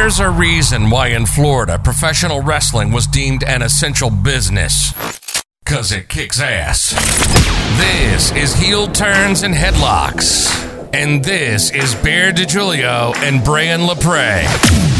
There's a reason why in Florida professional wrestling was deemed an essential business. Cause it kicks ass. This is Heel Turns and Headlocks. And this is Bear DiGiulio and Brian LaPrey.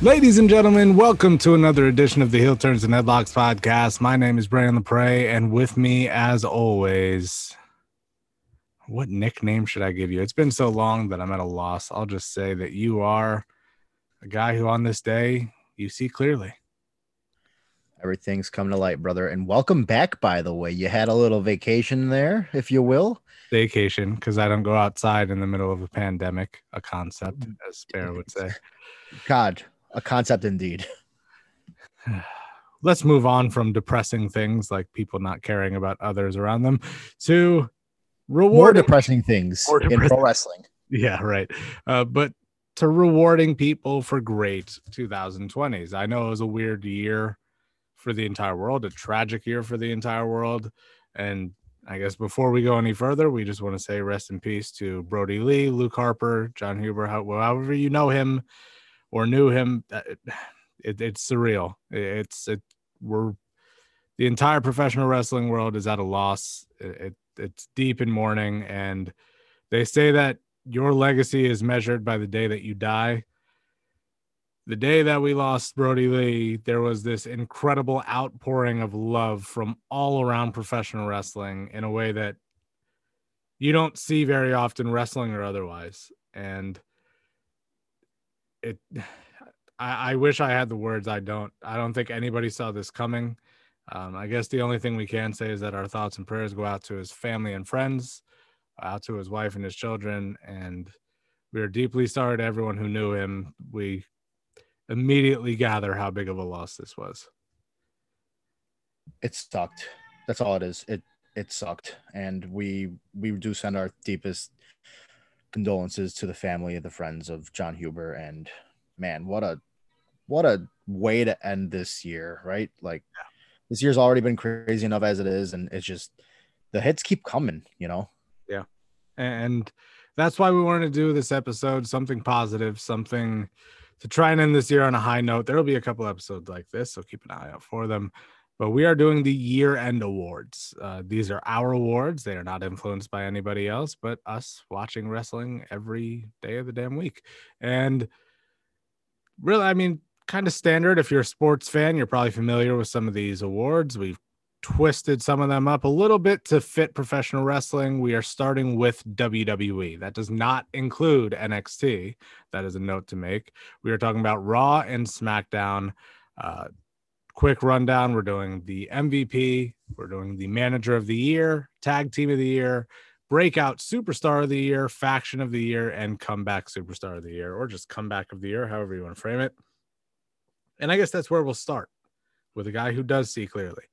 Ladies and gentlemen, welcome to another edition of the Heel Turns and Headlocks podcast. My name is Brandon LaPrey, and with me, as always, what nickname should I give you? It's been so long that I'm at a loss. I'll just say that you are a guy who, on this day, you see clearly. Everything's come to light, brother. And welcome back, by the way. You had a little vacation there, if you will. Vacation, because I don't go outside in the middle of a pandemic, a concept, as Bear would say. God, a concept indeed. Let's move on from depressing things like people not caring about others around them to More depressing things More in pro wrestling. Yeah, right. Uh, but to rewarding people for great 2020s. I know it was a weird year for the entire world, a tragic year for the entire world. And I guess before we go any further, we just want to say rest in peace to Brodie Lee, Luke Harper, Jon Huber, however you know him or knew him. uh, It, it's surreal. It's it. We're the entire professional wrestling world is at a loss. It, it it's deep in mourning, and they say that your legacy is measured by the day that you die. The day that we lost Brodie Lee, there was this incredible outpouring of love from all around professional wrestling in a way that you don't see very often, wrestling or otherwise. And it, I, I wish I had the words. I don't. I don't think anybody saw this coming. Um, I guess the only thing we can say is that our thoughts and prayers go out to his family and friends, out to his wife and his children, and we are deeply sorry to everyone who knew him. We immediately gather how big of a loss this was. It sucked. That's all it is. It it sucked. And we we do send our deepest condolences to the family and the friends of Jon Huber. And man, what a what a way to end this year, right? Like this year's already been crazy enough as it is, and it's just the hits keep coming, you know. Yeah, and that's why we wanted to do this episode something positive something to try and end this year on a high note there'll be a couple episodes like this so keep an eye out for them but we are doing the year end awards uh, these are our awards they are not influenced by anybody else but us watching wrestling every day of the damn week and really i mean kind of standard if you're a sports fan you're probably familiar with some of these awards we've twisted some of them up a little bit to fit professional wrestling. We are starting with WWE. That does not include NXT. That is a note to make. We are talking about Raw and SmackDown. Uh, quick rundown we're doing the MVP, we're doing the Manager of the Year, Tag Team of the Year, Breakout Superstar of the Year, Faction of the Year, and Comeback Superstar of the Year, or just Comeback of the Year, however you want to frame it. And I guess that's where we'll start with a guy who does see clearly.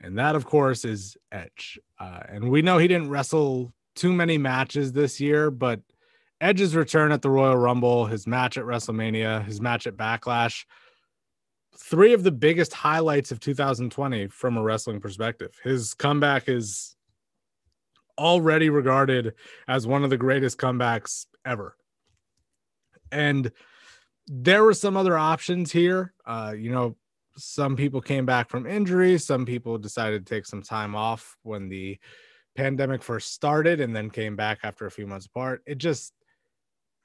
And that, of course, is Edge. Uh, and we know he didn't wrestle too many matches this year, but Edge's return at the Royal Rumble, his match at WrestleMania, his match at Backlash, three of the biggest highlights of 2020 from a wrestling perspective. His comeback is already regarded as one of the greatest comebacks ever. And there were some other options here. Uh, you know, some people came back from injury some people decided to take some time off when the pandemic first started and then came back after a few months apart it just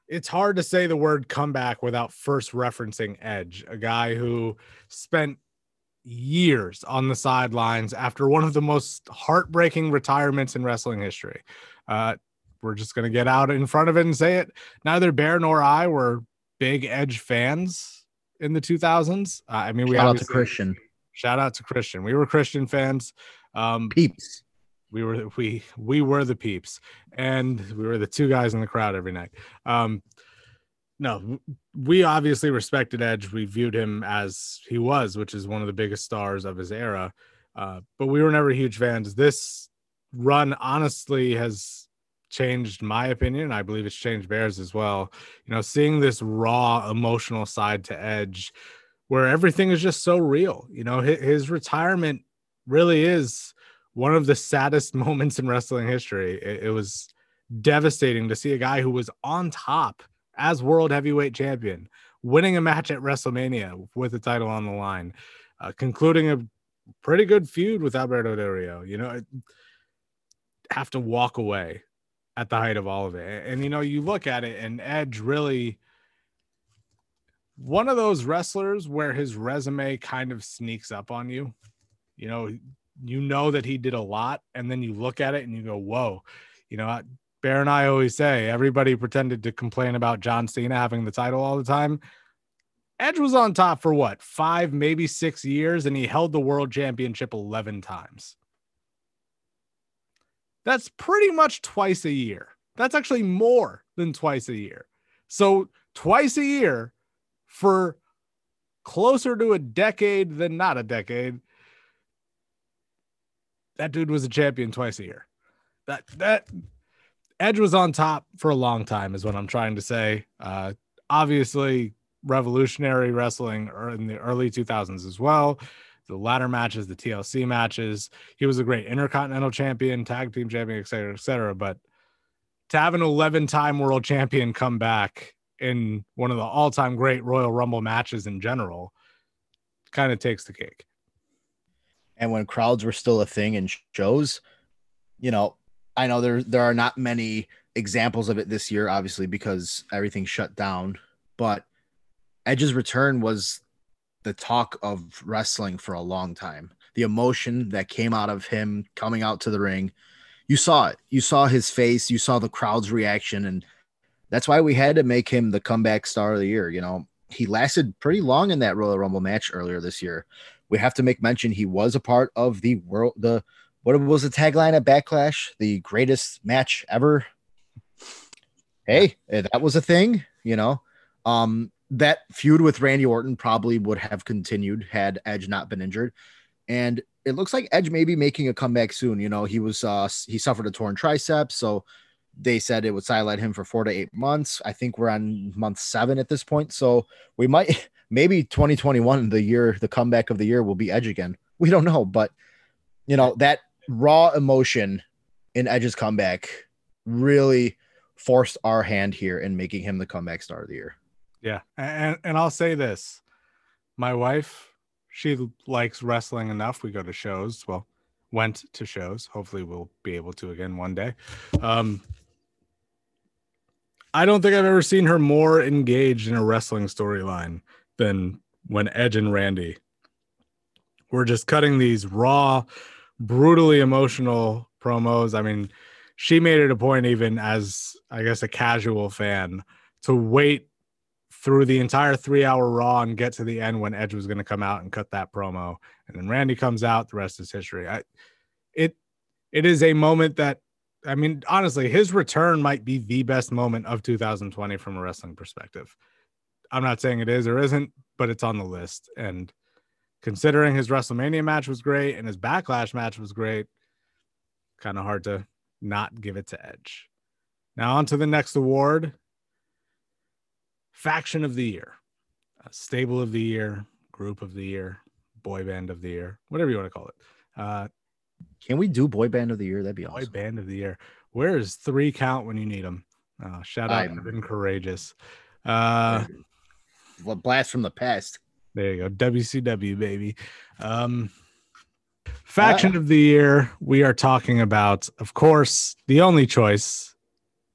it's hard to say the word comeback without first referencing edge a guy who spent years on the sidelines after one of the most heartbreaking retirements in wrestling history uh, we're just going to get out in front of it and say it neither bear nor i were big edge fans in the 2000s. Uh, I mean, we Shout out to Christian Shout out to Christian. We were Christian fans. Um, peeps. We were we we were the peeps, and we were the two guys in the crowd every night. Um, no, we obviously respected Edge. We viewed him as he was, which is one of the biggest stars of his era. Uh, but we were never huge fans. This run honestly has changed my opinion. I believe it's changed Bears as well. You know, seeing this raw emotional side to Edge where everything is just so real. You know, his, his retirement really is one of the saddest moments in wrestling history. It, it was devastating to see a guy who was on top as world heavyweight champion, winning a match at WrestleMania with the title on the line, uh, concluding a pretty good feud with Alberto Del Rio. You know, have to walk away at the height of all of it. And, and you know, you look at it, and Edge really one of those wrestlers where his resume kind of sneaks up on you. You know, you know that he did a lot, and then you look at it and you go, "Whoa!" You know, Bear and I always say everybody pretended to complain about John Cena having the title all the time. Edge was on top for what five, maybe six years, and he held the world championship 11 times. That's pretty much twice a year. That's actually more than twice a year. So, twice a year for closer to a decade than not a decade. That dude was a champion twice a year. That that Edge was on top for a long time, is what I'm trying to say. Uh, obviously, revolutionary wrestling in the early 2000s as well. The ladder matches, the TLC matches. He was a great intercontinental champion, tag team champion, et cetera, et cetera. But to have an 11 time world champion come back in one of the all-time great Royal Rumble matches in general kind of takes the cake. And when crowds were still a thing in shows, you know, I know there there are not many examples of it this year, obviously, because everything shut down. But Edge's return was the talk of wrestling for a long time. The emotion that came out of him coming out to the ring, you saw it. You saw his face, you saw the crowd's reaction, and that's why we had to make him the comeback star of the year. You know, he lasted pretty long in that Royal Rumble match earlier this year. We have to make mention he was a part of the world the what was the tagline at Backlash? The greatest match ever. Hey, eh, that was a thing, you know. Um, that feud with Randy Orton probably would have continued had Edge not been injured. And it looks like Edge may be making a comeback soon. You know, he was uh he suffered a torn tricep, so they said it would sideline him for four to eight months. I think we're on month seven at this point. So we might, maybe 2021, the year, the comeback of the year will be Edge again. We don't know. But, you know, that raw emotion in Edge's comeback really forced our hand here in making him the comeback star of the year. Yeah. And, and I'll say this my wife, she likes wrestling enough. We go to shows. Well, went to shows. Hopefully, we'll be able to again one day. Um, I don't think I've ever seen her more engaged in a wrestling storyline than when Edge and Randy were just cutting these raw, brutally emotional promos. I mean, she made it a point, even as I guess a casual fan, to wait through the entire three hour Raw and get to the end when Edge was going to come out and cut that promo. And then Randy comes out, the rest is history. I, it, it is a moment that I mean, honestly, his return might be the best moment of 2020 from a wrestling perspective. I'm not saying it is or isn't, but it's on the list. And considering his WrestleMania match was great and his Backlash match was great, kind of hard to not give it to Edge. Now, on to the next award Faction of the Year, Stable of the Year, Group of the Year, Boy Band of the Year, whatever you want to call it. Uh, can we do boy band of the year? That'd be awesome. Boy band of the year. Where is three count when you need them? Uh, shout out I'm... Evan Karagias. Uh, what blast from the past? There you go. WCW baby. Um, faction uh, of the year. We are talking about, of course, the only choice,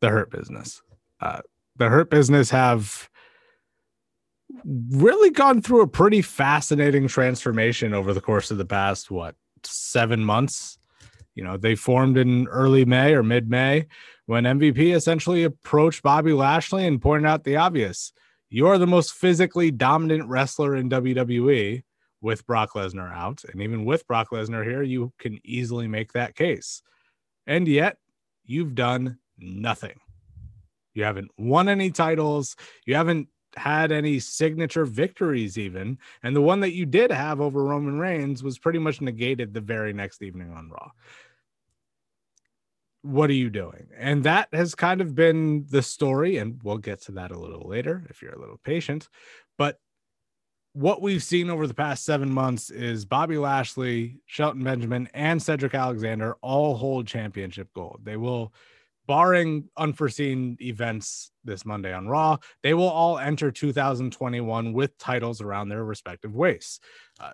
the Hurt Business. Uh, the Hurt Business have really gone through a pretty fascinating transformation over the course of the past what seven months. You know, they formed in early May or mid May when MVP essentially approached Bobby Lashley and pointed out the obvious. You're the most physically dominant wrestler in WWE with Brock Lesnar out. And even with Brock Lesnar here, you can easily make that case. And yet, you've done nothing. You haven't won any titles. You haven't had any signature victories even and the one that you did have over roman reigns was pretty much negated the very next evening on raw what are you doing? And that has kind of been the story. And we'll get to that a little later if you're a little patient. But what we've seen over the past seven months is Bobby Lashley, Shelton Benjamin, and Cedric Alexander all hold championship gold. They will, barring unforeseen events this Monday on Raw, they will all enter 2021 with titles around their respective waists. Uh,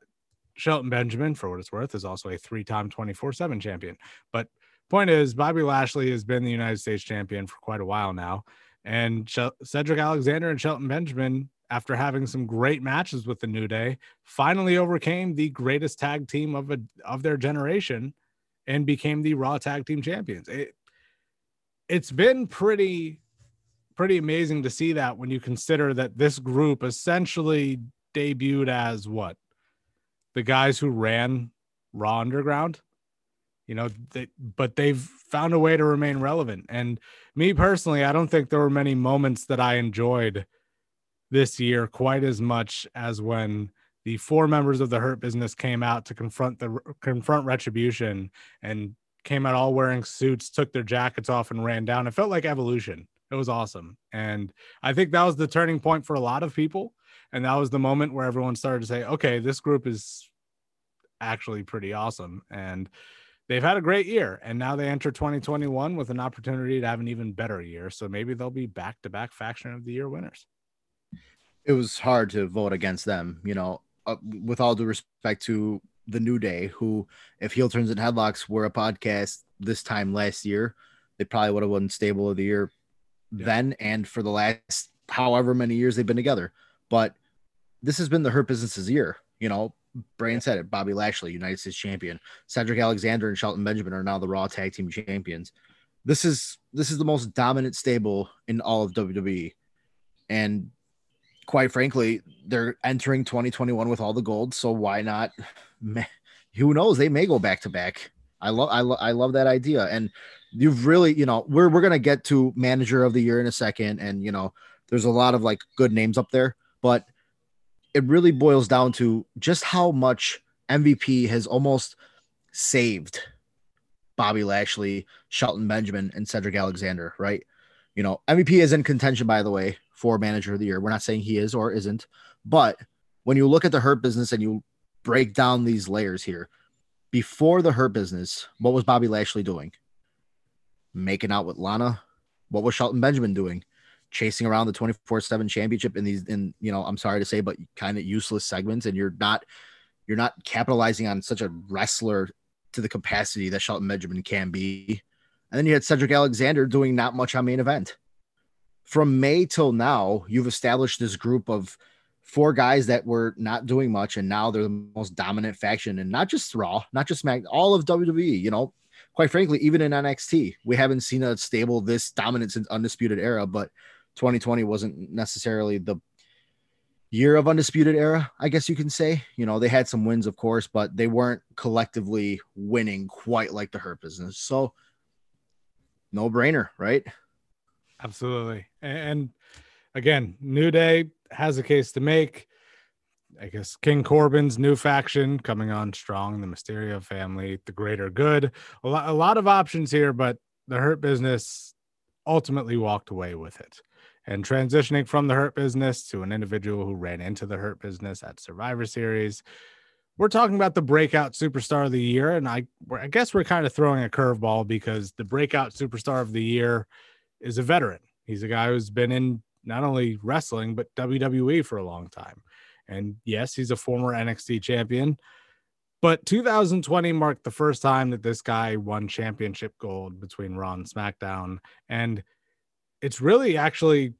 Shelton Benjamin, for what it's worth, is also a three time 24 7 champion. But point is, Bobby Lashley has been the United States champion for quite a while now. And Cedric Alexander and Shelton Benjamin after having some great matches with the New Day, finally overcame the greatest tag team of a, of their generation and became the Raw Tag Team Champions. It, it's been pretty pretty amazing to see that when you consider that this group essentially debuted as what the guys who ran Raw Underground. You know, they, but they've found a way to remain relevant. And me personally, I don't think there were many moments that I enjoyed this year quite as much as when the four members of the Hurt Business came out to confront the confront Retribution and came out all wearing suits, took their jackets off, and ran down. It felt like evolution. It was awesome, and I think that was the turning point for a lot of people. And that was the moment where everyone started to say, "Okay, this group is actually pretty awesome." And they've had a great year, and now they enter 2021 with an opportunity to have an even better year. So maybe they'll be back-to-back Faction of the Year winners it was hard to vote against them. You know, uh, with all due respect to the New Day, who, if heel turns and headlocks were a podcast this time last year, they probably would have won Stable of the Year yeah. then and for the last however many years they've been together. But this has been the Hurt Business's year. You know, Brian said it. Bobby Lashley, United States champion. Cedric Alexander and Shelton Benjamin are now the Raw Tag Team champions. This is this is the most dominant stable in all of WWE, and quite frankly, they're entering 2021 with all the gold. So why not? Who knows? They may go back to back. I love, I, lo- I love that idea. And you've really, you know, we're, we're going to get to manager of the year in a second. And, you know, there's a lot of like good names up there, but it really boils down to just how much MVP has almost saved Bobby Lashley, Shelton Benjamin, and Cedric Alexander, right? You know, MVP is in contention, by the way, for manager of the year. We're not saying he is or isn't, but when you look at the hurt business and you break down these layers here, before the hurt business, what was Bobby Lashley doing? Making out with Lana. What was Shelton Benjamin doing? Chasing around the 24 7 championship in these, in, you know, I'm sorry to say, but kind of useless segments. And you're not, you're not capitalizing on such a wrestler to the capacity that Shelton Benjamin can be. And then you had Cedric Alexander doing not much on main event from May till now, you've established this group of four guys that were not doing much, and now they're the most dominant faction, and not just Raw, not just Mac, all of WWE. You know, quite frankly, even in NXT, we haven't seen a stable this dominant since Undisputed Era, but 2020 wasn't necessarily the year of undisputed era i guess you can say. You know they had some wins of course but they weren't collectively winning quite like the hurt business. So no brainer right Absolutely. And again, New Day has a case to make. I guess King Corbin's new faction coming on strong, the Mysterio family, the greater good. A lot, a lot of options here, but the Hurt Business ultimately walked away with it. And transitioning from the Hurt Business to an individual who ran into the Hurt Business at Survivor Series, we're talking about the breakout superstar of the year. And I, I guess we're kind of throwing a curveball because the breakout superstar of the year is a veteran. He's a guy who's been in not only wrestling but WWE for a long time. And yes, he's a former NXT champion. But 2020 marked the first time that this guy won championship gold between Raw and SmackDown. And it's really actually,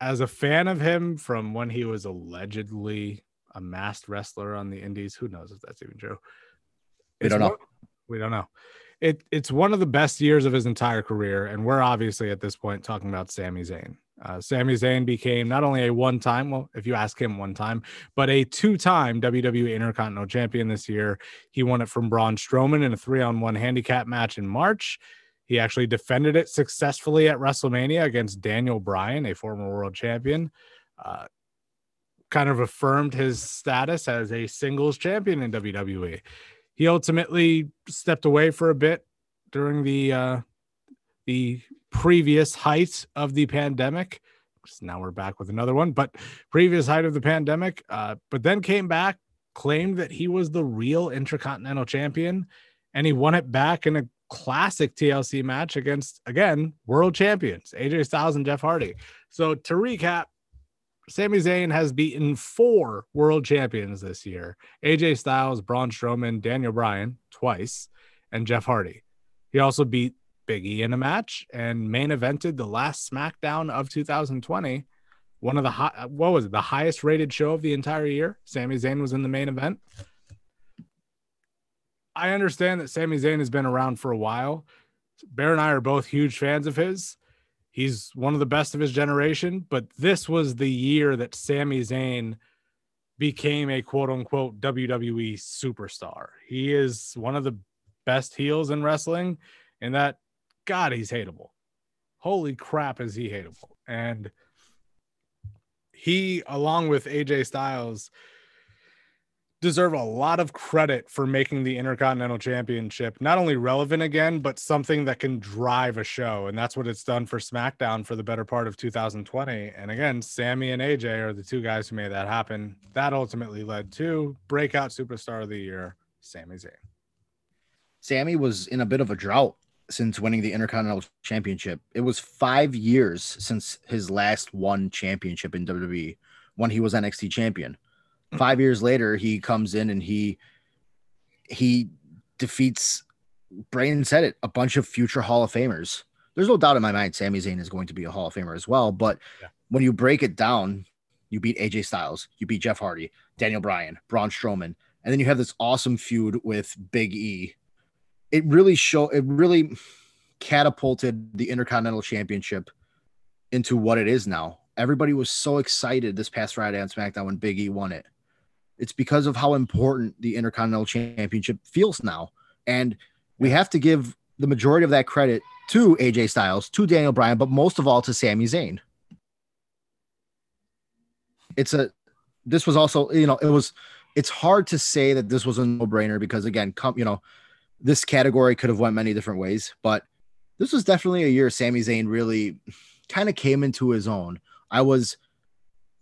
as a fan of him from when he was allegedly a masked wrestler on the Indies, who knows if that's even true? We don't know. we don't know it it's one of the best years of his entire career, and we're obviously at this point talking about Sami Zayn. Uh, Sami Zayn became not only a one-time, well, if you ask him one time, but a two-time WWE Intercontinental Champion this year. He won it from Braun Strowman in a three-on-one handicap match in March. He actually defended it successfully at WrestleMania against Daniel Bryan, a former world champion. Uh, kind of affirmed his status as a singles champion in WWE he ultimately stepped away for a bit during the uh, the previous height of the pandemic. Now we're back with another one, but previous height of the pandemic. Uh, but then came back, claimed that he was the real Intercontinental Champion, and he won it back in a classic TLC match against again world champions AJ Styles and Jeff Hardy. So to recap, Sami Zayn has beaten four world champions this year AJ Styles, Braun Strowman, Daniel Bryan twice, and Jeff Hardy. He also beat Big E in a match and main evented the last SmackDown of 2020. One of the high, what was it, the highest rated show of the entire year? Sami Zayn was in the main event. I understand that Sami Zayn has been around for a while. Bear and I are both huge fans of his. He's one of the best of his generation, but this was the year that Sami Zayn became a quote unquote WWE superstar. He is one of the best heels in wrestling, and that God, he's hateable. Holy crap, is he hateable? And he, along with AJ Styles, deserve a lot of credit for making the Intercontinental Championship not only relevant again, but something that can drive a show. And that's what it's done for SmackDown for the better part of 2020. And again, Sami and AJ are the two guys who made that happen. That ultimately led to breakout superstar of the year, Sami Zayn. Sami was in a bit of a drought since winning the Intercontinental Championship. It was five years since his last one championship in WWE when he was NXT champion Mm. Five years later, he comes in and he he defeats. Brian said it. A bunch of future Hall of Famers. There's no doubt in my mind, Sami Zayn is going to be a Hall of Famer as well. But yeah. when you break it down, you beat AJ Styles, you beat Jeff Hardy, Daniel Bryan, Braun Strowman, and then you have this awesome feud with Big E. It really show it really catapulted the Intercontinental Championship into what it is now. Everybody was so excited this past Friday on SmackDown when Big E won it. It's because of how important the Intercontinental Championship feels now. And we have to give the majority of that credit to AJ Styles, to Daniel Bryan, but most of all to Sami Zayn. It's a this was also, you know, it was it's hard to say that this was a no-brainer because again, come, you know, this category could have went many different ways, but this was definitely a year Sami Zayn really kind of came into his own. I was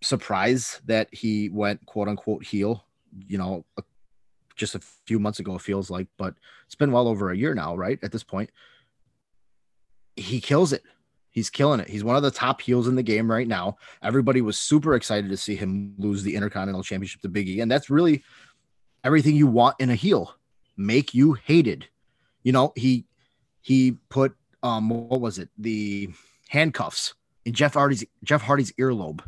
surprised that he went quote unquote heel, you know, just a few months ago, it feels like, but it's been well over a year now, right? At this point, he kills it. He's killing it. He's one of the top heels in the game right now. Everybody was super excited to see him lose the Intercontinental Championship to Biggie. And that's really everything you want in a heel. Make you hated. You know, he he put um what was it? The handcuffs in Jeff Hardy's Jeff Hardy's earlobe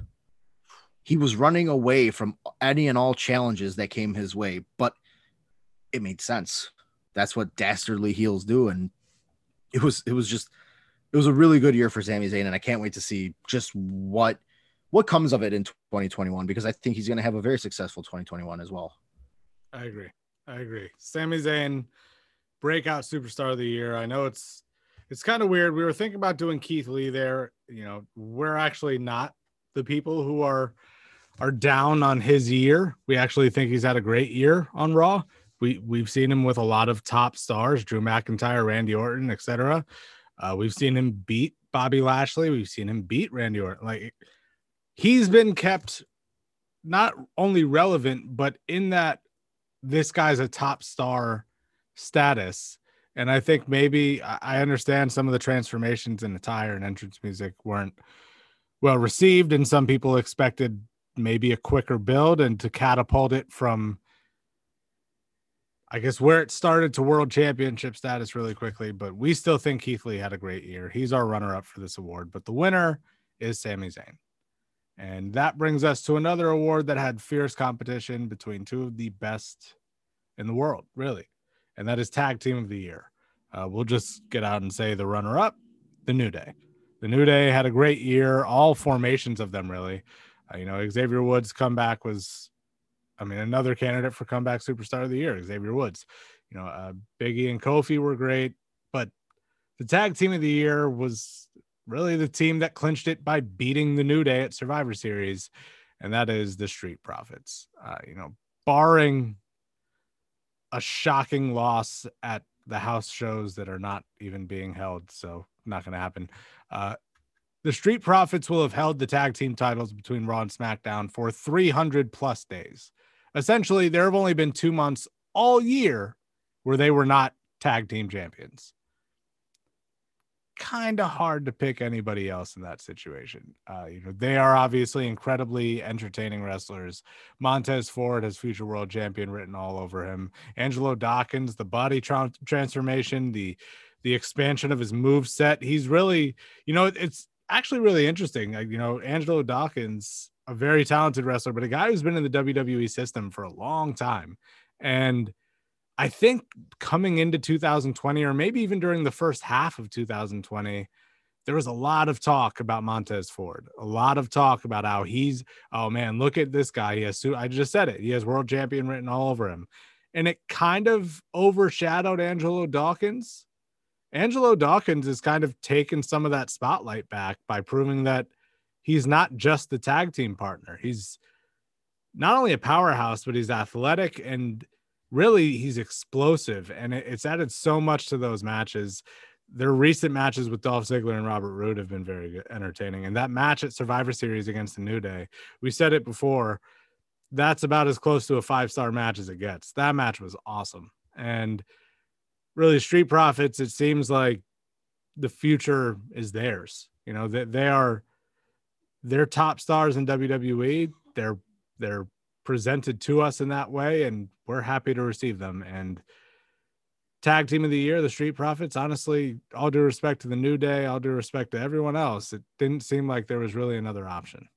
he was running away from any and all challenges that came his way, but it made sense. That's what dastardly heels do, and it was it was just it was a really good year for Sami Zayn, and I can't wait to see just what what comes of it in 2021 because I think he's going to have a very successful 2021 as well. I agree. I agree. Sami Zayn, breakout superstar of the year. I know it's it's kind of weird. We were thinking about doing Keith Lee there. You know, we're actually not the people who are are down on his year. We actually think he's had a great year on Raw. We we've seen him with a lot of top stars, Drew McIntyre, Randy Orton, etc. Uh, we've seen him beat Bobby Lashley. We've seen him beat Randy Orton. Like he's been kept not only relevant, but in that this guy's a top star status. And I think maybe I understand some of the transformations in attire and entrance music weren't well received, and some people expected maybe a quicker build and to catapult it from I guess where it started to world championship status really quickly, but we still think Keith Lee had a great year. He's our runner up for this award, but the winner is Sami Zayn. And that brings us to another award that had fierce competition between two of the best in the world, really. And that is Tag Team of the Year. Uh, we'll just get out and say the runner up, The New Day. The New Day had a great year, all formations of them, really. You know, Xavier Woods' comeback was, I mean, another candidate for comeback superstar of the year, Xavier Woods. You know, uh, Biggie and Kofi were great, but the tag team of the year was really the team that clinched it by beating the New Day at Survivor Series, and that is the Street Profits. Uh, you know, barring a shocking loss at the house shows that are not even being held. So not going to happen. Uh, the Street Profits will have held the tag team titles between Raw and SmackDown for 300 plus days. Essentially, there have only been two months all year where they were not tag team champions. Kind of hard to pick anybody else in that situation. Uh, you know, they are obviously incredibly entertaining wrestlers. Montez Ford has future world champion written all over him. Angelo Dawkins, the body tra- transformation, the the expansion of his move set. He's really, you know, it's actually really interesting. Like, you know, Angelo Dawkins, a very talented wrestler, but a guy who's been in the WWE system for a long time. And I think coming into 2020, or maybe even during the first half of 2020, there was a lot of talk about Montez Ford, a lot of talk about how he's, oh man, look at this guy. He has, I just said it, he has world champion written all over him. And it kind of overshadowed Angelo Dawkins Angelo Dawkins has kind of taken some of that spotlight back by proving that he's not just the tag team partner. He's not only a powerhouse, but he's athletic and really he's explosive. And it's added so much to those matches. Their recent matches with Dolph Ziggler and Robert Roode have been very entertaining. And that match at Survivor Series against the New Day, we said it before, that's about as close to a five star match as it gets. That match was awesome. And really street profits it seems like the future is theirs. You know that they, they are they're top stars in WWE they're they're presented to us in that way and we're happy to receive them. And tag team of the year the street profits honestly all due respect to the new day all due respect to everyone else it didn't seem like there was really another option.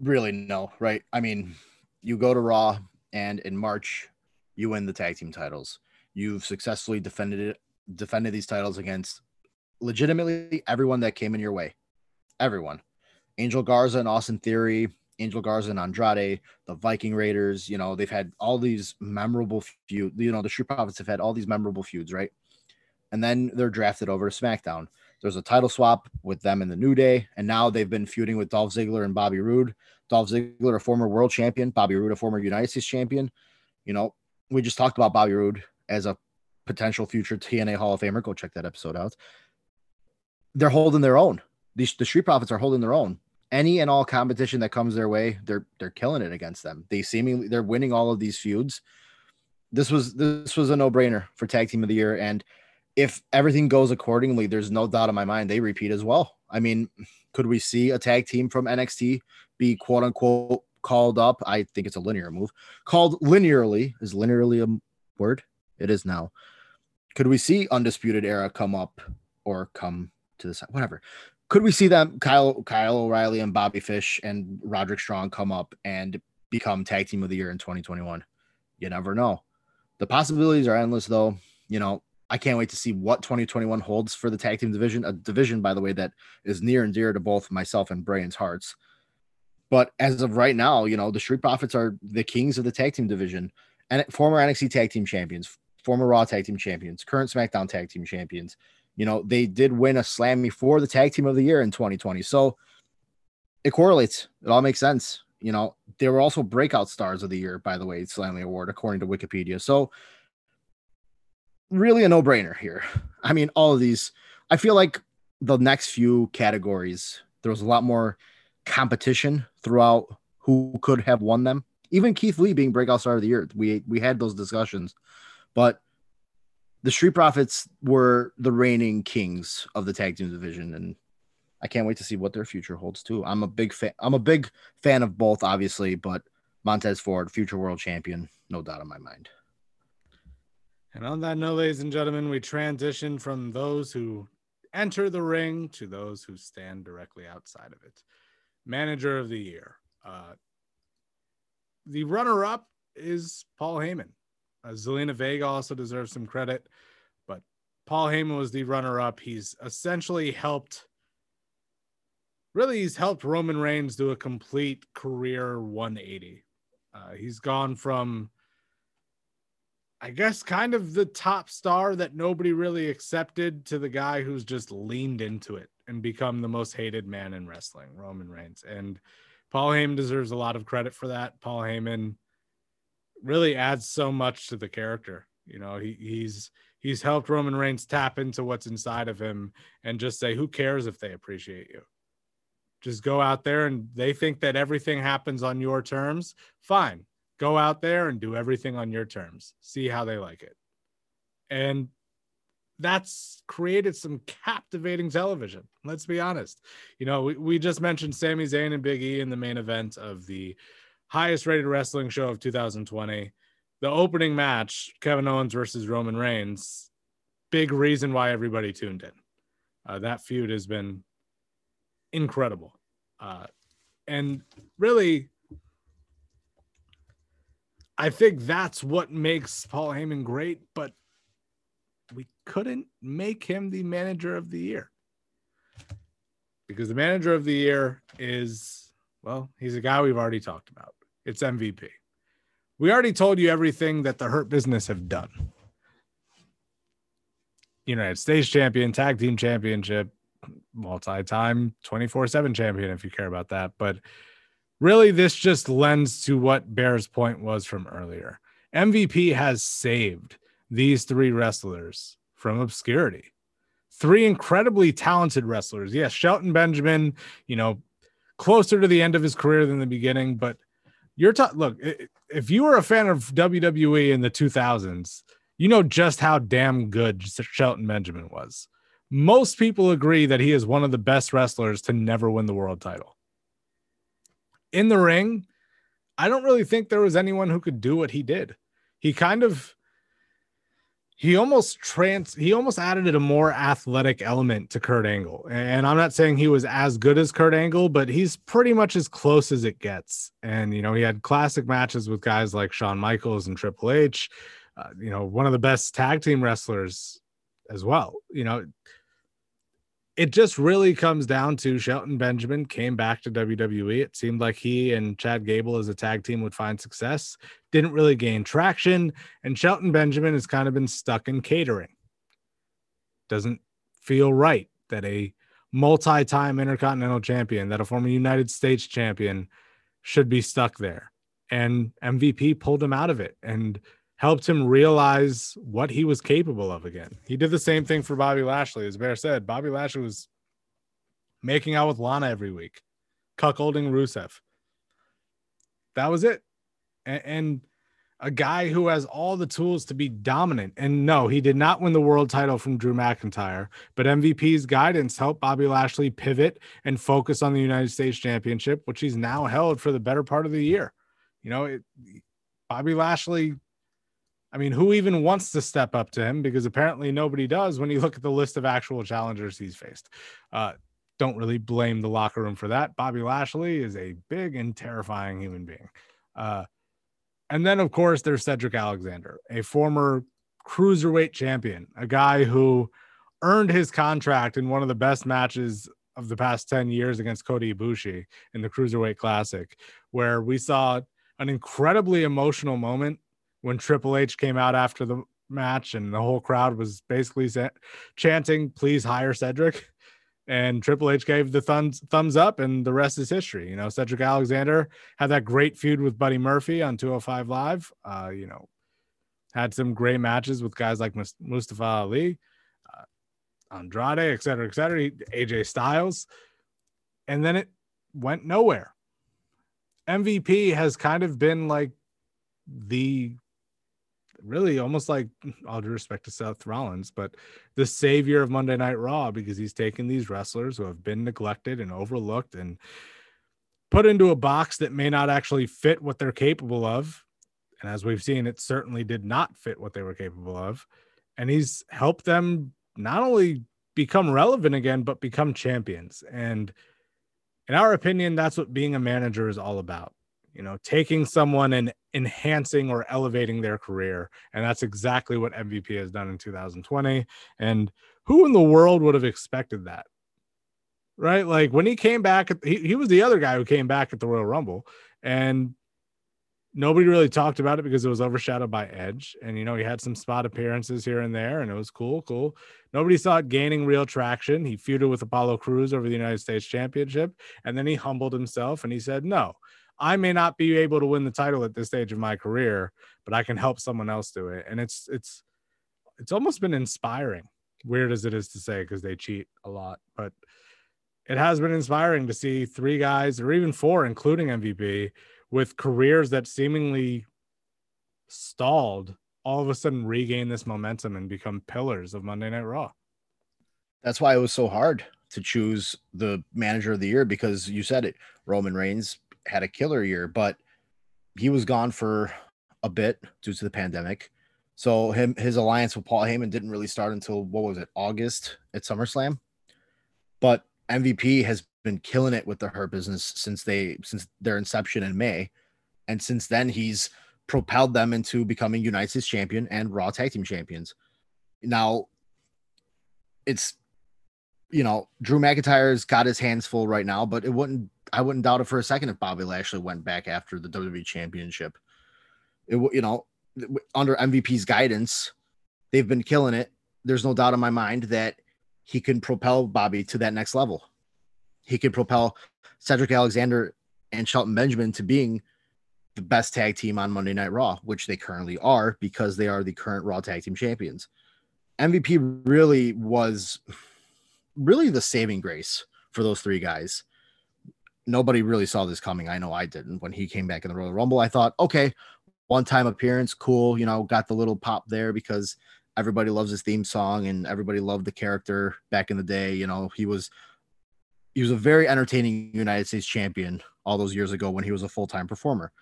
Really no right? I mean you go to raw and in march you win the tag team titles. You've successfully defended it, defended these titles against legitimately everyone that came in your way. Everyone. Angel Garza and Austin Theory, Angel Garza and Andrade, the Viking Raiders, you know, they've had all these memorable feuds. You know, the Street Profits have had all these memorable feuds, right? And then they're drafted over to SmackDown. There's a title swap with them in the New Day, and now they've been feuding with Dolph Ziggler and Bobby Roode. Dolph Ziggler, a former world champion, Bobby Roode, a former United States champion. You know, we just talked about Bobby Roode as a potential future TNA Hall of Famer. Go check that episode out. They're holding their own. These the Street Profits are holding their own. Any and all competition that comes their way, they're they're killing it against them. They seemingly they're winning all of these feuds. This was this was a no brainer for Tag Team of the Year, and if everything goes accordingly, there's no doubt in my mind they repeat as well. I mean, could we see a tag team from NXT be quote unquote called up. I think it's a linear move. Called linearly is linearly a word. It is now. Could we see Undisputed Era come up or come to the side? Whatever. Could we see them Kyle Kyle O'Reilly and Bobby Fish and Roderick Strong come up and become tag team of the year in 2021? You never know. The possibilities are endless, though. You know, I can't wait to see what 2021 holds for the tag team division, a division, by the way, that is near and dear to both myself and Brian's hearts. But as of right now, you know, the Street Profits are the kings of the tag team division and former NXT tag team champions, former Raw tag team champions, current SmackDown tag team champions. You know, they did win a Slammy for the tag team of the year in 2020. So it correlates. It all makes sense. You know, they were also breakout stars of the year, by the way, Slammy Award, according to Wikipedia. So really a no brainer here. I mean, all of these, I feel like the next few categories, there was a lot more competition throughout who could have won them. Even Keith Lee being breakout star of the year, we we had those discussions, but the Street Profits were the reigning kings of the tag team division, and I can't wait to see what their future holds too. I'm a big fan. I'm a big fan of both, obviously, but Montez Ford, future world champion, no doubt in my mind. And on that note, ladies and gentlemen, we transition from those who enter the ring to those who stand directly outside of it manager of the year. Uh, the runner up is Paul Heyman. Uh, Zelina Vega also deserves some credit, but Paul Heyman was the runner up. He's essentially helped, really, he's helped Roman Reigns do a complete career 180. Uh, he's gone from, I guess, kind of the top star that nobody really accepted to the guy who's just leaned into it and become the most hated man in wrestling, Roman Reigns. And Paul Heyman deserves a lot of credit for that. Paul Heyman really adds so much to the character. You know, he, he's he's helped Roman Reigns tap into what's inside of him and just say, who cares if they appreciate you? Just go out there and they think that everything happens on your terms. Fine. Go out there and do everything on your terms. See how they like it. And that's created some captivating television. Let's be honest. You know, we, we just mentioned Sami Zayn and Big E in the main event of the highest rated wrestling show of 2020. The opening match, Kevin Owens versus Roman Reigns, big reason why everybody tuned in. Uh, that feud has been incredible. Uh, and really, I think that's what makes Paul Heyman great, but we couldn't make him the manager of the year because the manager of the year is, well, he's a guy we've already talked about. It's MVP. We already told you everything that the Hurt Business have done. United States champion, tag team championship, multi-time 24/7 champion if you care about that, but really this just lends to what Bear's point was from earlier. MVP has saved these three wrestlers from obscurity. Three incredibly talented wrestlers. Yes, Shelton Benjamin, you know, closer to the end of his career than the beginning, but you're ta- look, if you were a fan of WWE in the 2000s, you know just how damn good Shelton Benjamin was. Most people agree that he is one of the best wrestlers to never win the world title. In the ring, I don't really think there was anyone who could do what he did. He kind of he almost trans he almost added a more athletic element to Kurt Angle. And I'm not saying he was as good as Kurt Angle, but he's pretty much as close as it gets. And you know, he had classic matches with guys like Shawn Michaels and Triple H. Uh, you know, one of the best tag team wrestlers as well. You know, it just really comes down to Shelton Benjamin came back to WWE. It seemed like he and Chad Gable as a tag team would find success. Didn't really gain traction. And Shelton Benjamin has kind of been stuck in catering. Doesn't feel right that a multi time intercontinental champion, that a former United States champion should be stuck there. And MVP pulled him out of it. And helped him realize what he was capable of again. He did the same thing for Bobby Lashley. As Bear said, Bobby Lashley was making out with Lana every week, cuckolding Rusev. That was it. And, and a guy who has all the tools to be dominant. And no, he did not win the world title from Drew McIntyre, but MVP's guidance helped Bobby Lashley pivot and focus on the United States Championship, which he's now held for the better part of the year. You know, it, Bobby Lashley I mean, who even wants to step up to him? Because apparently nobody does when you look at the list of actual challengers he's faced. Uh, don't really blame the locker room for that. Bobby Lashley is a big and terrifying human being. Uh, and then, of course, there's Cedric Alexander, a former cruiserweight champion, a guy who earned his contract in one of the best matches of the past 10 years against Kota Ibushi in the Cruiserweight Classic, where we saw an incredibly emotional moment when Triple H came out after the match and the whole crowd was basically chanting, please hire Cedric. And Triple H gave the thumbs thumbs up, and the rest is history. You know, Cedric Alexander had that great feud with Buddy Murphy on 205 Live. Uh, you know, had some great matches with guys like Mustafa Ali, uh, Andrade, et cetera, et cetera, AJ Styles. And then it went nowhere. MVP has kind of been like the really almost like all due respect to Seth Rollins, but the savior of Monday Night Raw because he's taken these wrestlers who have been neglected and overlooked and put into a box that may not actually fit what they're capable of. And as we've seen, it certainly did not fit what they were capable of. And he's helped them not only become relevant again, but become champions. And in our opinion, that's what being a manager is all about you know, taking someone and enhancing or elevating their career. And that's exactly what MVP has done in 2020. And who in the world would have expected that? Right? Like when he came back, he, he was the other guy who came back at the Royal Rumble. And nobody really talked about it because it was overshadowed by Edge. And, you know, he had some spot appearances here and there, and it was cool, cool. Nobody saw it gaining real traction. He feuded with Apollo Crews over the United States Championship. And then he humbled himself and he said, No, I may not be able to win the title at this stage of my career, but I can help someone else do it. And it's it's it's almost been inspiring. Weird as it is to say because they cheat a lot, but it has been inspiring to see three guys or even four, including MVP, with careers that seemingly stalled all of a sudden regain this momentum and become pillars of Monday Night Raw. That's why it was so hard to choose the manager of the year because you said it. Roman Reigns had a killer year, but he was gone for a bit due to the pandemic. So him his alliance with Paul Heyman didn't really start until what was it, August at SummerSlam. But MVP has been killing it with the Hurt business since they since their inception in May. And since then he's propelled them into becoming United States champion and Raw tag team champions. Now it's you know, Drew McIntyre's got his hands full right now, but it wouldn't I wouldn't doubt it for a second if Bobby Lashley went back after the WWE championship. It you know, under MVP's guidance, they've been killing it. There's no doubt in my mind that he can propel Bobby to that next level. He can propel Cedric Alexander and Shelton Benjamin to being the best tag team on Monday Night Raw, which they currently are because they are the current Raw tag team champions. MVP really was really the saving grace for those three guys. Nobody really saw this coming. I know I didn't. When he came back in the Royal Rumble, I thought, okay, one time appearance, cool. You know, got the little pop there because everybody loves his theme song and everybody loved the character back in the day. You know, he was he was a very entertaining United States champion all those years ago when he was a full time performer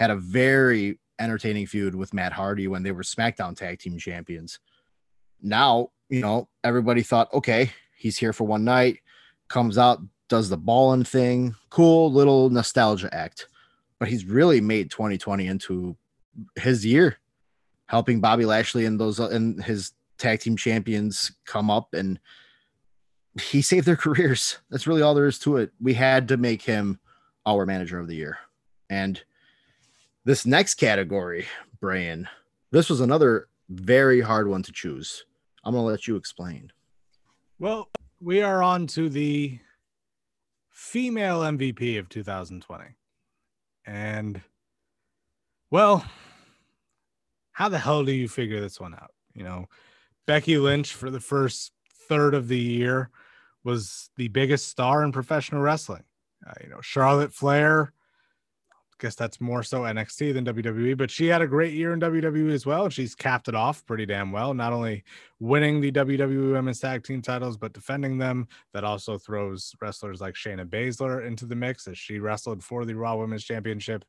had a very entertaining feud with Matt Hardy when they were SmackDown Tag Team Champions. Now, you know, everybody thought, okay, he's here for one night, comes out, does the ballin thing, cool little nostalgia act. But he's really made 2020 into his year, helping Bobby Lashley and those and his tag team champions come up and he saved their careers. That's really all there is to it. We had to make him our manager of the year. And this next category, Brian, this was another very hard one to choose. I'm going to let you explain. Well, we are on to the female MVP of 2020. And, well, how the hell do you figure this one out? You know, Becky Lynch for the first third of the year was the biggest star in professional wrestling. Uh, you know, Charlotte Flair guess that's more so NXT than WWE, but she had a great year in WWE as well. She's capped it off pretty damn well, not only winning the WWE Women's Tag Team titles, but defending them. That also throws wrestlers like Shayna Baszler into the mix as she wrestled for the Raw Women's Championship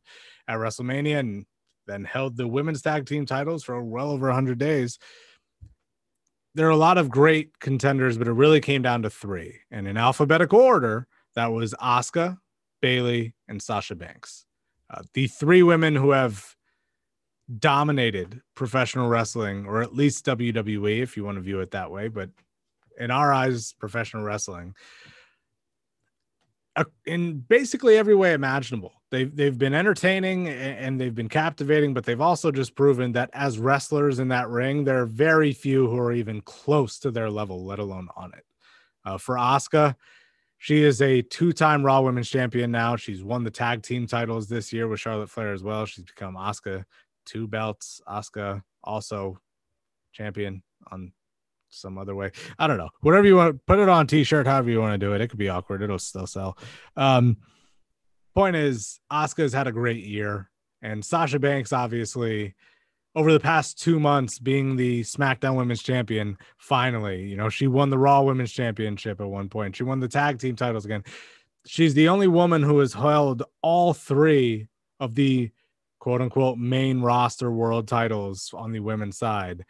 at WrestleMania and then held the Women's Tag Team titles for well over 100 days. There are a lot of great contenders, but it really came down to three. And in alphabetical order, that was Asuka, Bayley, and Sasha Banks. Uh, the three women who have dominated professional wrestling, or at least WWE, if you want to view it that way, but in our eyes, professional wrestling, uh, in basically every way imaginable. They've they've been entertaining and they've been captivating, but they've also just proven that as wrestlers in that ring, there are very few who are even close to their level, let alone on it. Uh, for Asuka, she is a two-time Raw Women's Champion now. She's won the tag team titles this year with Charlotte Flair as well. She's become Asuka two belts. Asuka also champion on some other way. I don't know. Whatever you want, put it on t-shirt, however you want to do it. It could be awkward. It'll still sell. Um, point is, Asuka's had a great year, and Sasha Banks obviously over the past two months being the SmackDown Women's Champion. Finally, you know, she won the Raw Women's Championship at one point. She won the tag team titles again. She's the only woman who has held all three of the quote unquote main roster world titles on the women's side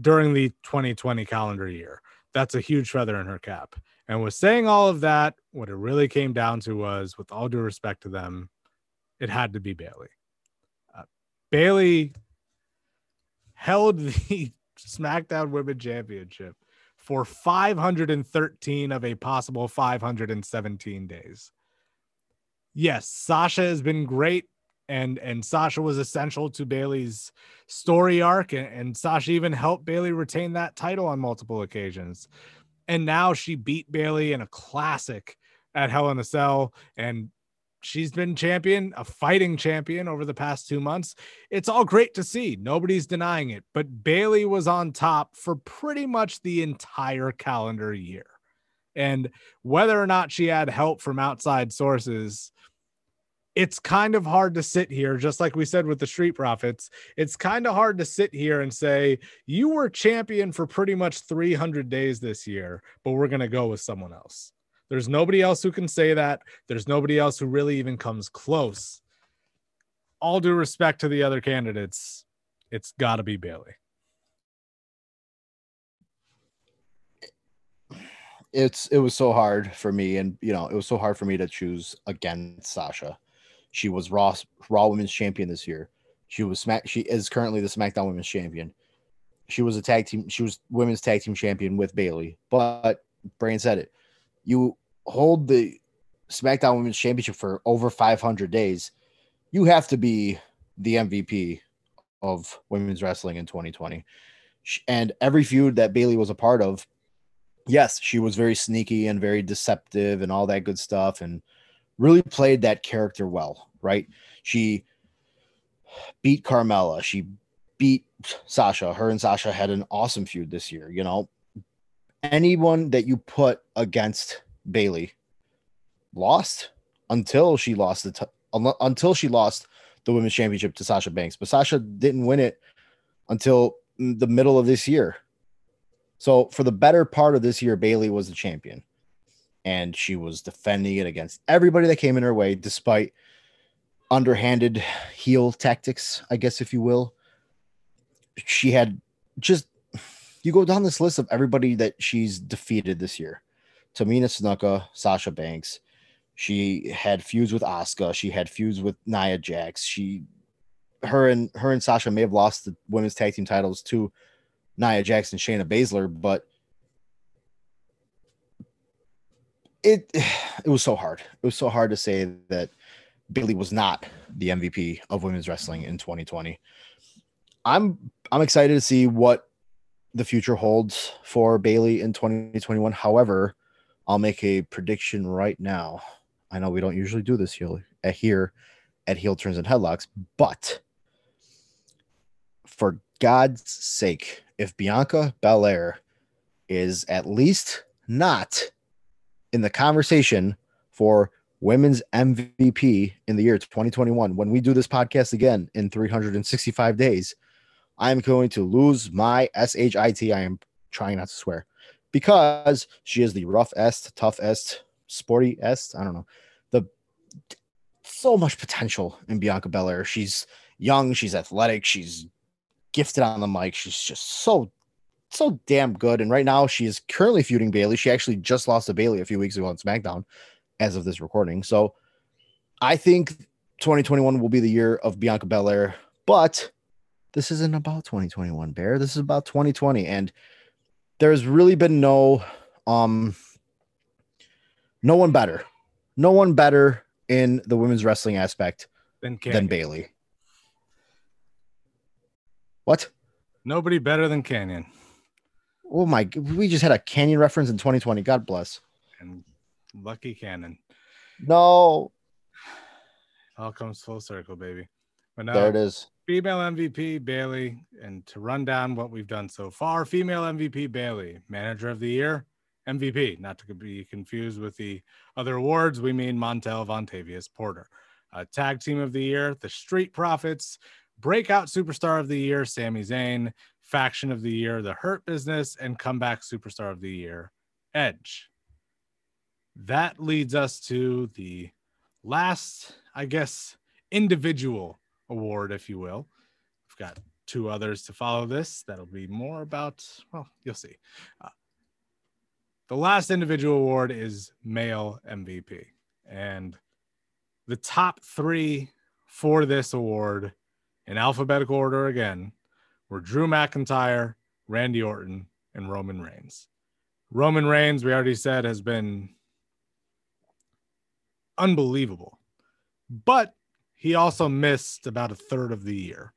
during the 2020 calendar year. That's a huge feather in her cap. And with saying all of that, what it really came down to was, with all due respect to them, it had to be Bayley. Uh, Bayley held the SmackDown Women Championship for 513 of a possible 517 days. Yes, Sasha has been great and and Sasha was essential to Bayley's story arc and, and Sasha even helped Bayley retain that title on multiple occasions. And now she beat Bayley in a classic at Hell in a Cell and she's been champion, a fighting champion over the past two months. It's all great to see. Nobody's denying it. But Bayley was on top for pretty much the entire calendar year. And whether or not she had help from outside sources, it's kind of hard to sit here, just like we said with the Street Profits. It's kind of hard to sit here and say, you were champion for pretty much 300 days this year, but we're going to go with someone else. There's nobody else who can say that. There's nobody else who really even comes close. All due respect to the other candidates, it's got to be Bayley. It's it was so hard for me, and you know it was so hard for me to choose against Sasha. She was Raw Raw Women's Champion this year. She was Smack. She is currently the SmackDown Women's Champion. She was a tag team. She was Women's Tag Team Champion with Bayley. But Brain said it. You hold the SmackDown Women's Championship for over 500 days, you have to be the MVP of women's wrestling in 2020. And every feud that Bayley was a part of, yes, she was very sneaky and very deceptive and all that good stuff and really played that character well, right? She beat Carmella, she beat Sasha. Her and Sasha had an awesome feud this year, you know. Anyone that you put against Bayley lost until she lost the t- until she lost the women's championship to Sasha Banks, but Sasha didn't win it until the middle of this year. So for the better part of this year, Bayley was the champion, and she was defending it against everybody that came in her way, despite underhanded heel tactics, I guess if you will. She had just you go down this list of everybody that she's defeated this year. Tamina Snuka, Sasha Banks. She had feuds with Asuka. She had feuds with Nia Jax. She, her and her and Sasha may have lost the women's tag team titles to Nia Jax and Shayna Baszler, but it it was so hard. It was so hard to say that Bayley was not the MVP of women's wrestling in 2020. I'm I'm excited to see what the future holds for Bayley in 2021. However, I'll make a prediction right now. I know we don't usually do this here, here at Heel Turns and Headlocks, but for God's sake, if Bianca Belair is at least not in the conversation for women's MVP in the year 2021, when we do this podcast again in 365 days, I'm going to lose my SHIT. I am trying not to swear because she is the rough est, tough est, sporty est. I don't know. The so much potential in Bianca Belair. She's young, she's athletic, she's gifted on the mic. She's just so so damn good. And right now she is currently feuding Bayley. She actually just lost to Bayley a few weeks ago on SmackDown as of this recording. So I think 2021 will be the year of Bianca Belair, but this isn't about 2021, Bear. This is about 2020. And there's really been no um no one better. No one better in the women's wrestling aspect than, than Bayley. What? Nobody better than Kanyon. Oh my! We just had a Kanyon reference in 2020. God bless. And lucky Kanyon. No. All comes full circle, baby. But now, there it is female MVP Bayley, and to run down what we've done so far, female MVP Bayley, manager of the year, MVP, not to be confused with the other awards. We mean Montel Vontavious Porter, uh, tag team of the year, the Street Profits, breakout superstar of the year, Sami Zayn, faction of the year, the Hurt Business, and comeback superstar of the year, Edge. That leads us to the last, I guess, individual award, if you will. We've got two others to follow this. That'll be more about, well, you'll see. Uh, the last individual award is male MVP. And the top three for this award in alphabetical order again were Drew McIntyre, Randy Orton, and Roman Reigns. Roman Reigns, we already said, has been unbelievable. But he also missed about a third of the year.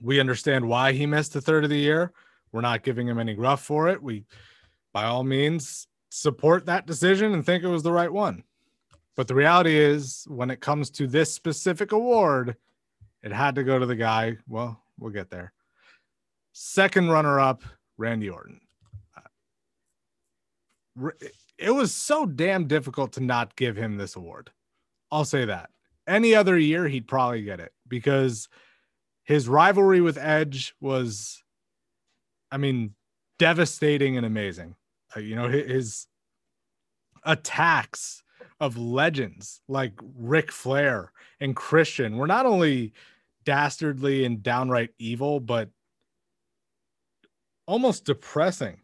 We understand why he missed a third of the year. We're not giving him any gruff for it. We, by all means, support that decision and think it was the right one. But the reality is, when it comes to this specific award, it had to go to the guy. Well, we'll get there. Second runner up, Randy Orton. Uh, it was so damn difficult to not give him this award. I'll say that. Any other year, he'd probably get it because his rivalry with Edge was, I mean, devastating and amazing. Uh, you know, his attacks of legends like Ric Flair and Christian were not only dastardly and downright evil, but almost depressing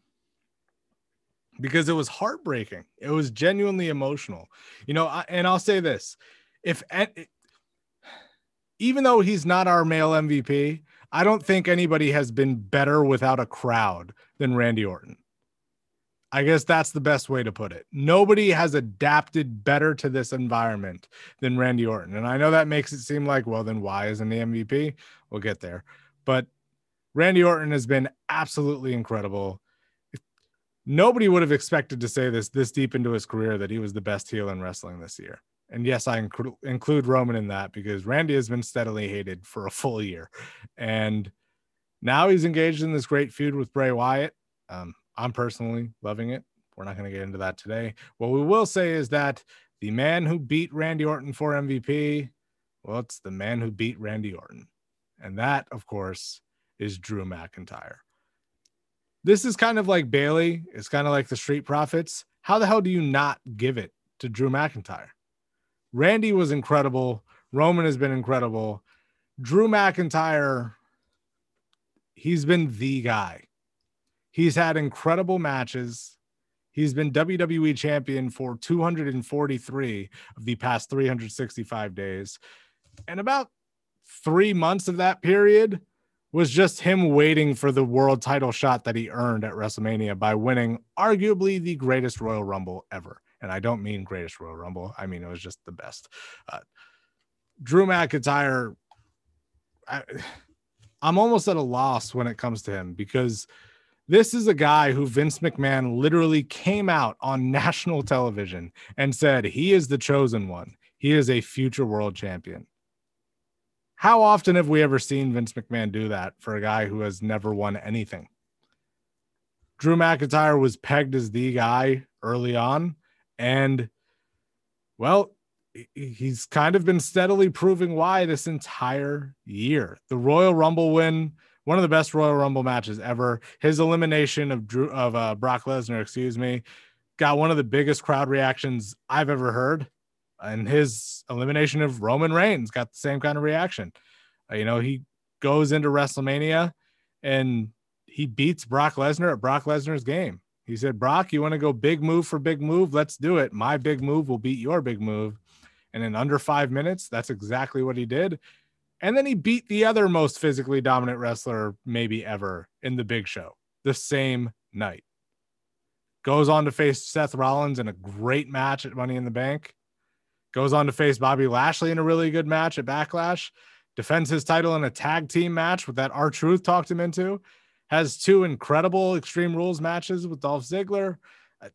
because it was heartbreaking. It was genuinely emotional, you know. And I'll say this: if even though he's not our male MVP, I don't think anybody has been better without a crowd than Randy Orton. I guess that's the best way to put it. Nobody has adapted better to this environment than Randy Orton. And I know that makes it seem like, well, then why isn't the MVP? We'll get there. But Randy Orton has been absolutely incredible. Nobody would have expected to say this this deep into his career that he was the best heel in wrestling this year. And yes, I inc- include Roman in that because Randy has been steadily hated for a full year. And now he's engaged in this great feud with Bray Wyatt. Um, I'm personally loving it. We're not going to get into that today. What we will say is that the man who beat Randy Orton for MVP, well, it's the man who beat Randy Orton. And that, of course, is Drew McIntyre. This is kind of like Bayley. It's kind of like the Street Profits. How the hell do you not give it to Drew McIntyre? Randy was incredible. Roman has been incredible. Drew McIntyre, he's been the guy. He's had incredible matches. He's been WWE champion for 243 of the past 365 days. And about three months of that period was just him waiting for the world title shot that he earned at WrestleMania by winning arguably the greatest Royal Rumble ever and I don't mean greatest Royal Rumble. I mean it was just the best. Uh, Drew McIntyre, I, I'm almost at a loss when it comes to him because this is a guy who Vince McMahon literally came out on national television and said he is the chosen one. He is a future world champion. How often have we ever seen Vince McMahon do that for a guy who has never won anything? Drew McIntyre was pegged as the guy early on, and well, he's kind of been steadily proving why this entire year. The Royal Rumble win, one of the best Royal Rumble matches ever. His elimination of Drew of uh, Brock Lesnar, excuse me, got one of the biggest crowd reactions I've ever heard. And his elimination of Roman Reigns got the same kind of reaction. Uh, you know, he goes into WrestleMania and he beats Brock Lesnar at Brock Lesnar's game. He said, Brock, you want to go big move for big move? Let's do it. My big move will beat your big move. And in under five minutes, that's exactly what he did. And then he beat the other most physically dominant wrestler, maybe ever, in the big show the same night. Goes on to face Seth Rollins in a great match at Money in the Bank. Goes on to face Bobby Lashley in a really good match at Backlash. Defends his title in a tag team match with that R-Truth talked him into has two incredible Extreme Rules matches with Dolph Ziggler. Uh,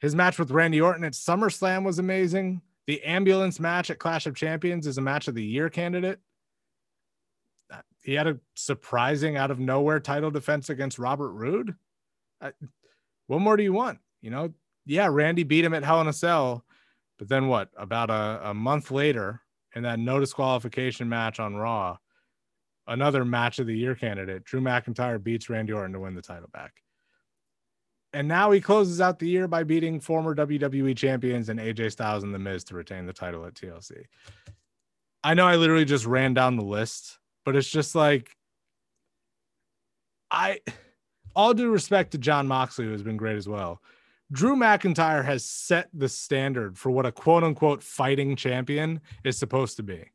his match with Randy Orton at SummerSlam was amazing. The ambulance match at Clash of Champions is a match of the year candidate. Uh, he had a surprising out of nowhere title defense against Robert Roode. Uh, what more do you want? You know, yeah, Randy beat him at Hell in a Cell, but then what? About a, a month later, in that no disqualification match on Raw, another match of the year candidate. Drew McIntyre beats Randy Orton to win the title back. And now he closes out the year by beating former WWE champions and AJ Styles and The Miz to retain the title at TLC. I know I literally just ran down the list, but it's just like I all due respect to Jon Moxley, who has been great as well. Drew McIntyre has set the standard for what a quote unquote fighting champion is supposed to be.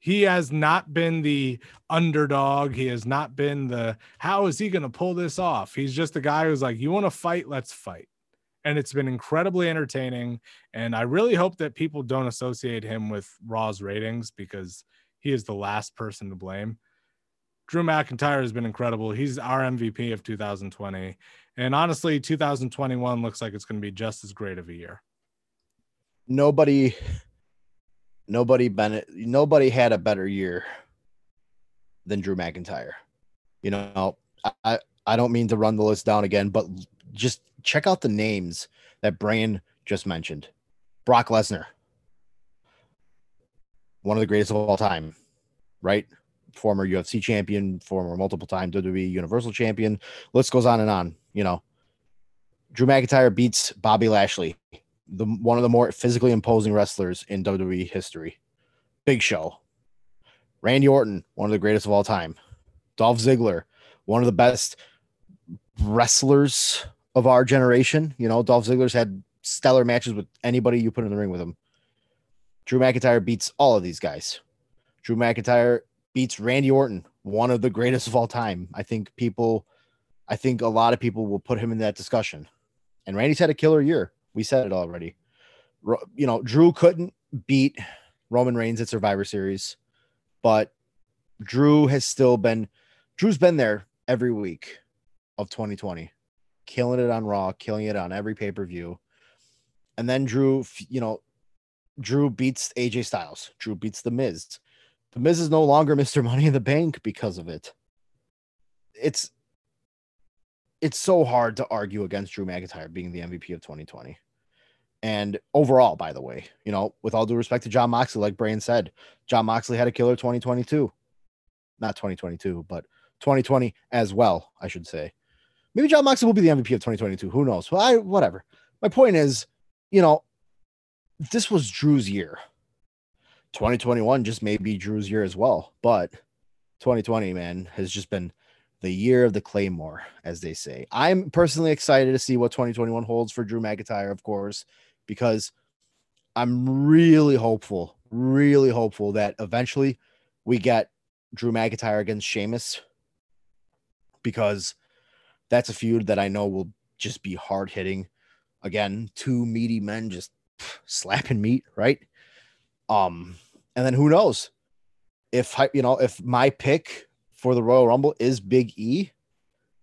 He has not been the underdog. He has not been the how is he going to pull this off? He's just a guy who's like, you want to fight? Let's fight. And it's been incredibly entertaining. And I really hope that people don't associate him with Raw's ratings because he is the last person to blame. Drew McIntyre has been incredible. He's our MVP of 2020. And honestly, 2021 looks like it's going to be just as great of a year. nobody nobody been nobody had a better year than Drew McIntyre. You know, I I don't mean to run the list down again, but just check out the names that Brian just mentioned. Brock Lesnar, one of the greatest of all time, right? Former UFC champion, former multiple time WWE Universal champion. List goes on and on. You know, Drew McIntyre beats Bobby Lashley, the one of the more physically imposing wrestlers in WWE history. Big Show. Randy Orton, one of the greatest of all time. Dolph Ziggler, one of the best wrestlers of our generation. You know, Dolph Ziggler's had stellar matches with anybody you put in the ring with him. Drew McIntyre beats all of these guys. Drew McIntyre beats Randy Orton, one of the greatest of all time. I think people, I think a lot of people will put him in that discussion. And Randy's had a killer year. We said it already. You know, Drew couldn't beat Roman Reigns at Survivor Series, but Drew has still been, Drew's been there every week of 2020, killing it on Raw, killing it on every pay per view. And then Drew, you know, Drew beats AJ Styles. Drew beats The Miz. The Miz is no longer Mr. Money in the Bank because of it. It's it's so hard to argue against Drew McIntyre being the MVP of 2020. And overall, by the way, you know, with all due respect to Jon Moxley, like Brian said, Jon Moxley had a killer 2022. Not 2022, but 2020 as well, I should say. Maybe Jon Moxley will be the MVP of 2022. Who knows? Well, I whatever. My point is, you know, this was Drew's year. 2021 just may be Drew's year as well, but 2020, man, has just been the year of the Claymore, as they say. I'm personally excited to see what 2021 holds for Drew McIntyre, of course, because I'm really hopeful, really hopeful that eventually we get Drew McIntyre against Sheamus because that's a feud that I know will just be hard hitting. Again, two meaty men just slapping meat, right? Um, and then who knows if you know if my pick for the Royal Rumble is Big E,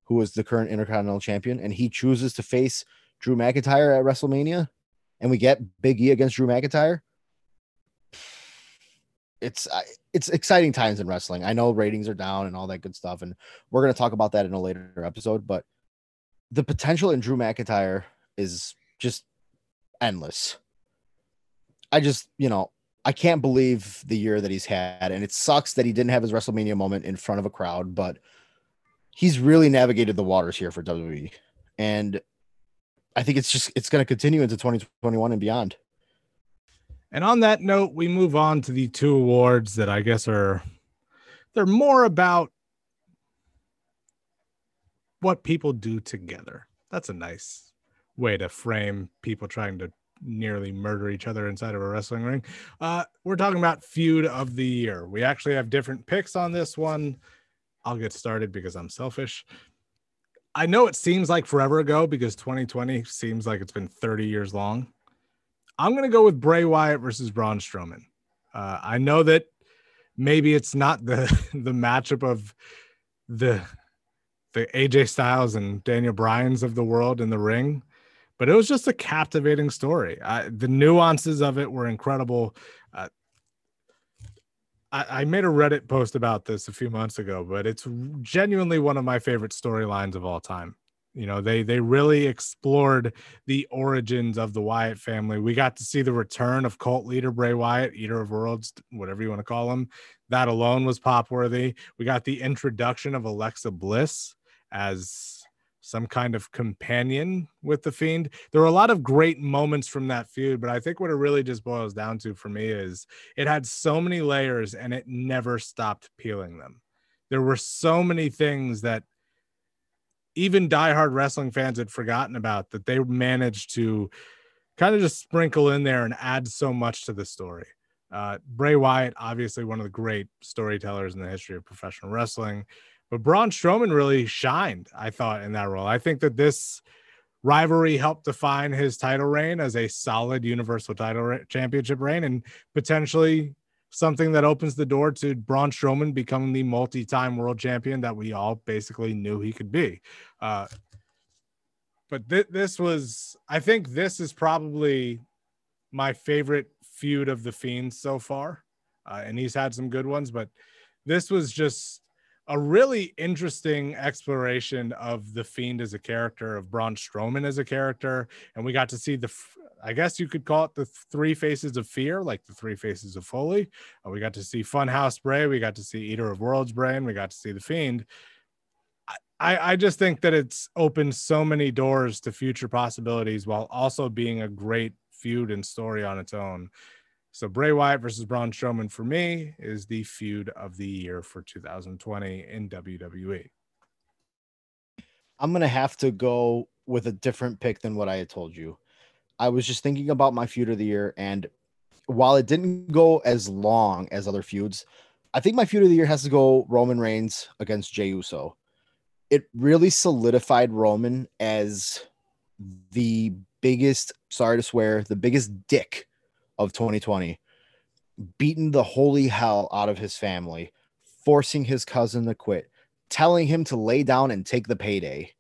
who is the current Intercontinental Champion, and he chooses to face Drew McIntyre at WrestleMania, and we get Big E against Drew McIntyre. It's it's exciting times in wrestling. I know ratings are down and all that good stuff, and we're going to talk about that in a later episode. But the potential in Drew McIntyre is just endless. I just, you know, I can't believe the year that he's had. And it sucks that he didn't have his WrestleMania moment in front of a crowd, but he's really navigated the waters here for WWE. And I think it's just it's going to continue into 2021 and beyond. And on that note, we move on to the two awards that I guess are they're more about what people do together. That's a nice way to frame people trying to nearly murder each other inside of a wrestling ring. Uh, we're talking about feud of the year. We actually have different picks on this one. I'll get started because I'm selfish. I know it seems like forever ago because 2020 seems like it's been 30 years long. I'm going to go with Bray Wyatt versus Braun Strowman. Uh, I know that maybe it's not the the matchup of the the AJ Styles and Daniel Bryan's of the world in the ring, but it was just a captivating story. I, the nuances of it were incredible. Uh, I, I, made a Reddit post about this a few months ago, but it's genuinely one of my favorite storylines of all time. You know, they they really explored the origins of the Wyatt family. We got to see the return of cult leader Bray Wyatt, Eater of Worlds, whatever you want to call him. That alone was pop worthy. We got the introduction of Alexa Bliss as some kind of companion with the fiend. There were a lot of great moments from that feud, but I think what it really just boils down to for me is it had so many layers and it never stopped peeling them. There were so many things that even diehard wrestling fans had forgotten about that they managed to kind of just sprinkle in there and add so much to the story. Uh, Bray Wyatt, obviously one of the great storytellers in the history of professional wrestling. But Braun Strowman really shined, I thought, in that role. I think that this rivalry helped define his title reign as a solid Universal title championship reign and potentially something that opens the door to Braun Strowman becoming the multi-time world champion that we all basically knew he could be. Uh, but th- this was, I think, this is probably my favorite feud of the Fiends so far, uh, and he's had some good ones, but this was just a really interesting exploration of the Fiend as a character, of Braun Strowman as a character, and we got to see the. I guess you could call it the three faces of fear, like the three faces of Foley. Uh, we got to see Funhouse Bray, we got to see Eater of Worlds Bray, and we got to see the Fiend. I, I just think that it's opened so many doors to future possibilities while also being a great feud and story on its own. So Bray Wyatt versus Braun Strowman for me is the feud of the year for 2020 in WWE. I'm gonna have to go with a different pick than what I had told you. I was just thinking about my feud of the year, and while it didn't go as long as other feuds, I think my feud of the year has to go Roman Reigns against Jey Uso. It really solidified Roman as the biggest, sorry to swear, the biggest dick of 2020, beating the holy hell out of his family, forcing his cousin to quit, telling him to lay down and take the payday.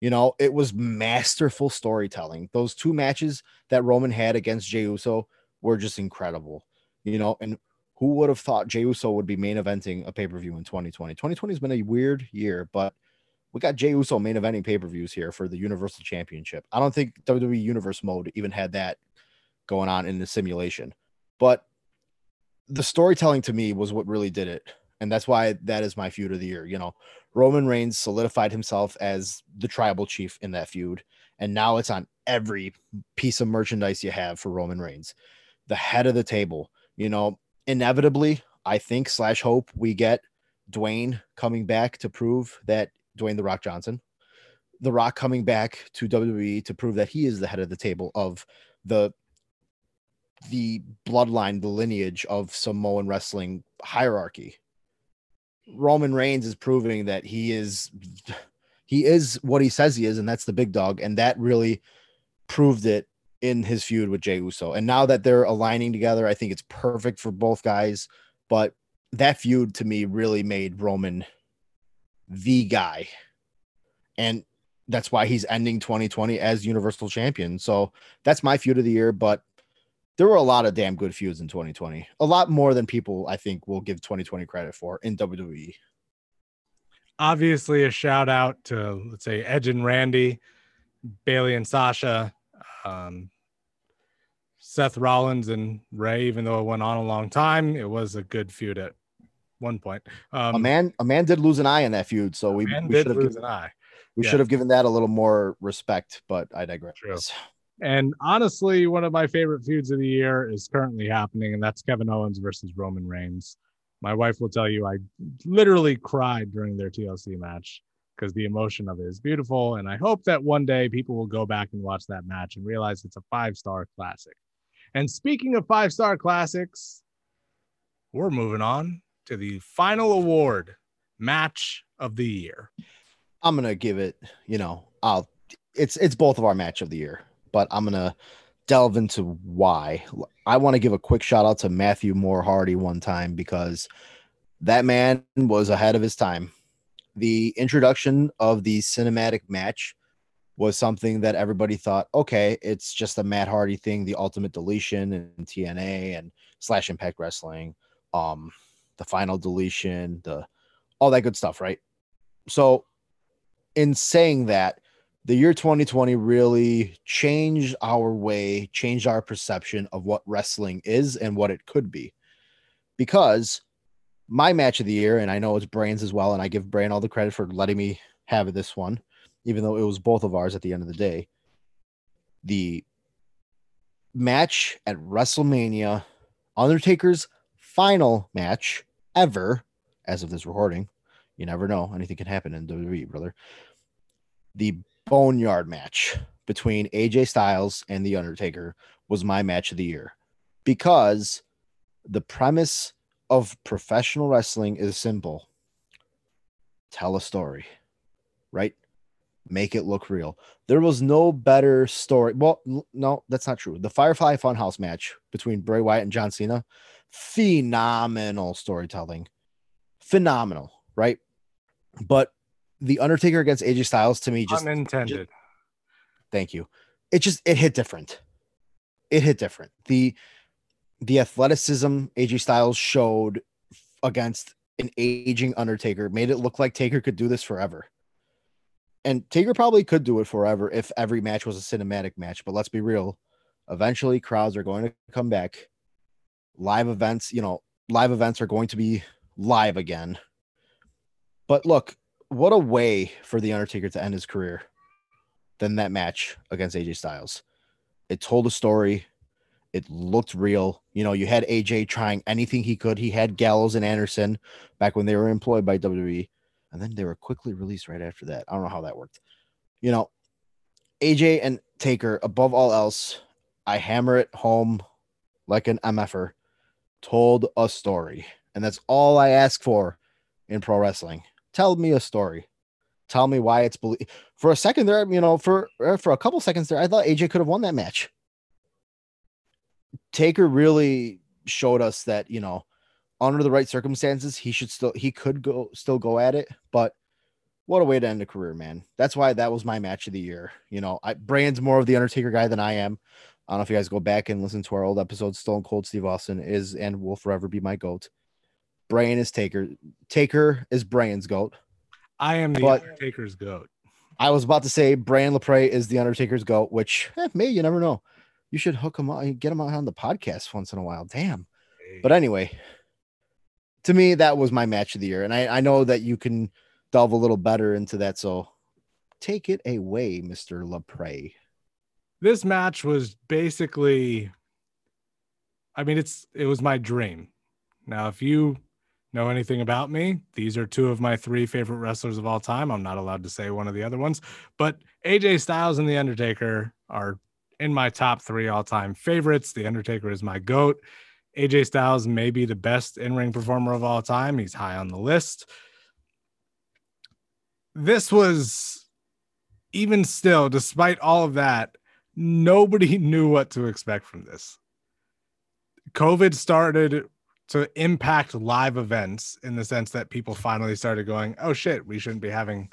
You know, it was masterful storytelling. Those two matches that Roman had against Jey Uso were just incredible. You know, and who would have thought Jey Uso would be main eventing a pay per view in 2020? 2020 has been a weird year, but we got Jey Uso main eventing pay per views here for the Universal Championship. I don't think WWE Universe mode even had that going on in the simulation. But the storytelling to me was what really did it. And that's why that is my feud of the year. You know, Roman Reigns solidified himself as the tribal chief in that feud. And now it's on every piece of merchandise you have for Roman Reigns. The head of the table, you know, inevitably, I think, slash hope we get Dwayne coming back to prove that Dwayne The Rock Johnson, The Rock coming back to WWE to prove that he is the head of the table of the the bloodline, the lineage of Samoan wrestling hierarchy. Roman Reigns is proving that he is he is what he says he is, and that's the big dog. And that really proved it in his feud with Jey Uso. And now that they're aligning together, I think it's perfect for both guys. But that feud to me really made Roman the guy. And that's why he's ending 2020 as Universal Champion. So that's my feud of the year. But there were a lot of damn good feuds in 2020. A lot more than people I think will give 2020 credit for in WWE. Obviously, a shout out to let's say Edge and Randy, Bayley and Sasha, um, Seth Rollins and Rey. Even though it went on a long time, it was a good feud at one point. Um, a man, a man did lose an eye in that feud, so we, we should have given an eye. We yeah. should have given that a little more respect, but I digress. True. And honestly, one of my favorite feuds of the year is currently happening, and that's Kevin Owens versus Roman Reigns. My wife will tell you I literally cried during their TLC match because the emotion of it is beautiful. And I hope that one day people will go back and watch that match and realize it's a five star classic. And speaking of five star classics, we're moving on to the final award match of the year. I'm gonna give it, you know, I'll it's it's both of our match of the year but I'm gonna delve into why. I want to give a quick shout out to Matthew Moore Hardy one time because that man was ahead of his time. The introduction of the cinematic match was something that everybody thought, okay, it's just a Matt Hardy thing, the ultimate deletion and TNA and slash impact wrestling, um, the final deletion, the all that good stuff, right? So in saying that, the year 2020 really changed our way, changed our perception of what wrestling is and what it could be. Because my match of the year, and I know it's Brains as well, and I give Brain all the credit for letting me have this one, even though it was both of ours at the end of the day. The match at WrestleMania, Undertaker's final match ever, as of this recording. You never know. Anything can happen in WWE, brother. The boneyard match between AJ Styles and The Undertaker was my match of the year because the premise of professional wrestling is simple tell a story, right? Make it look real. There was no better story. Well, no, that's not true. The Firefly Funhouse match between Bray Wyatt and John Cena, phenomenal storytelling. Phenomenal, right? But the Undertaker against AJ Styles to me just unintended. Just, thank you. It just it hit different. it hit different. The the athleticism AJ Styles showed against an aging Undertaker made it look like Taker could do this forever. And Taker probably could do it forever if every match was a cinematic match. But let's be real. Eventually, crowds are going to come back. Live events, you know, live events are going to be live again. But look, what a way for The Undertaker to end his career than that match against AJ Styles. It told a story. It looked real. You know, you had AJ trying anything he could. He had Gallows and Anderson back when they were employed by WWE, and then they were quickly released right after that. I don't know how that worked. You know, AJ and Taker, above all else, I hammer it home like an MFer, told a story. And that's all I ask for in pro wrestling. Tell me a story. Tell me why it's believed. For a second there, you know, for er, for a couple seconds there, I thought AJ could have won that match. Taker really showed us that, you know, under the right circumstances, he should still he could go still go at it, but what a way to end a career, man. That's why that was my match of the year. You know, I Brand's more of the Undertaker guy than I am. I don't know if you guys go back and listen to our old episodes. Stone Cold Steve Austin is and will forever be my goat. Brain is Taker. Taker is Brain's goat. I am the But- Undertaker's goat. I was about to say Brian Lepre is the Undertaker's goat, which eh, may you never know. You should hook him up, get him out on the podcast once in a while. Damn. But anyway, to me, that was my match of the year. And I, I know that you can delve a little better into that. So take it away, Mr. Lepre. this match was basically i mean it's it was my dream now if you know anything about me. These are two of my three favorite wrestlers of all time. I'm not allowed to say one of the other ones but aj styles and the undertaker are in my top three all-time favorites. The undertaker is my goat. Aj styles may be the best in-ring performer of all time. He's high on the list. This was even still despite all of that nobody knew what to expect from this. COVID started to impact live events in the sense that people finally started going, oh shit, we shouldn't be having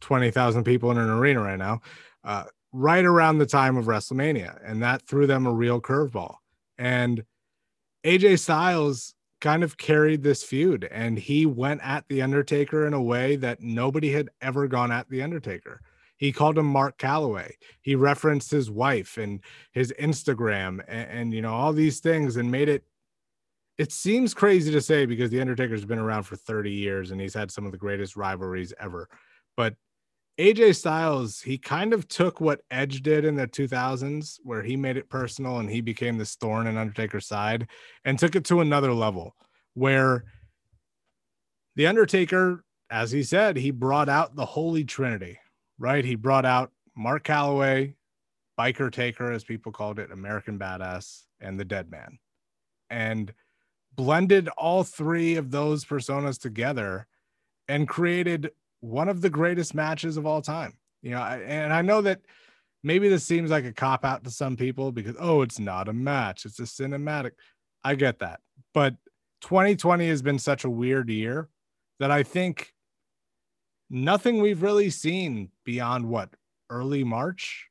20,000 people in an arena right now, uh, right around the time of WrestleMania. And that threw them a real curveball. And AJ Styles kind of carried this feud and he went at The Undertaker in a way that nobody had ever gone at The Undertaker. He called him Mark Calaway. He referenced his wife and his Instagram and, and, you know all these things and made it. It seems crazy to say because the Undertaker's been around for 30 years and he's had some of the greatest rivalries ever. But AJ Styles, he kind of took what Edge did in the 2000s, where he made it personal and he became this thorn in Undertaker's side, and took it to another level where the Undertaker, as he said, he brought out the Holy Trinity right? He brought out Mark Calaway, Biker Taker, as people called it, American Badass, and the Dead Man, and blended all three of those personas together and created one of the greatest matches of all time. You know, and I know that maybe this seems like a cop out to some people because, oh, it's not a match, it's a cinematic. I get that. But 2020 has been such a weird year that I think nothing we've really seen beyond what early March,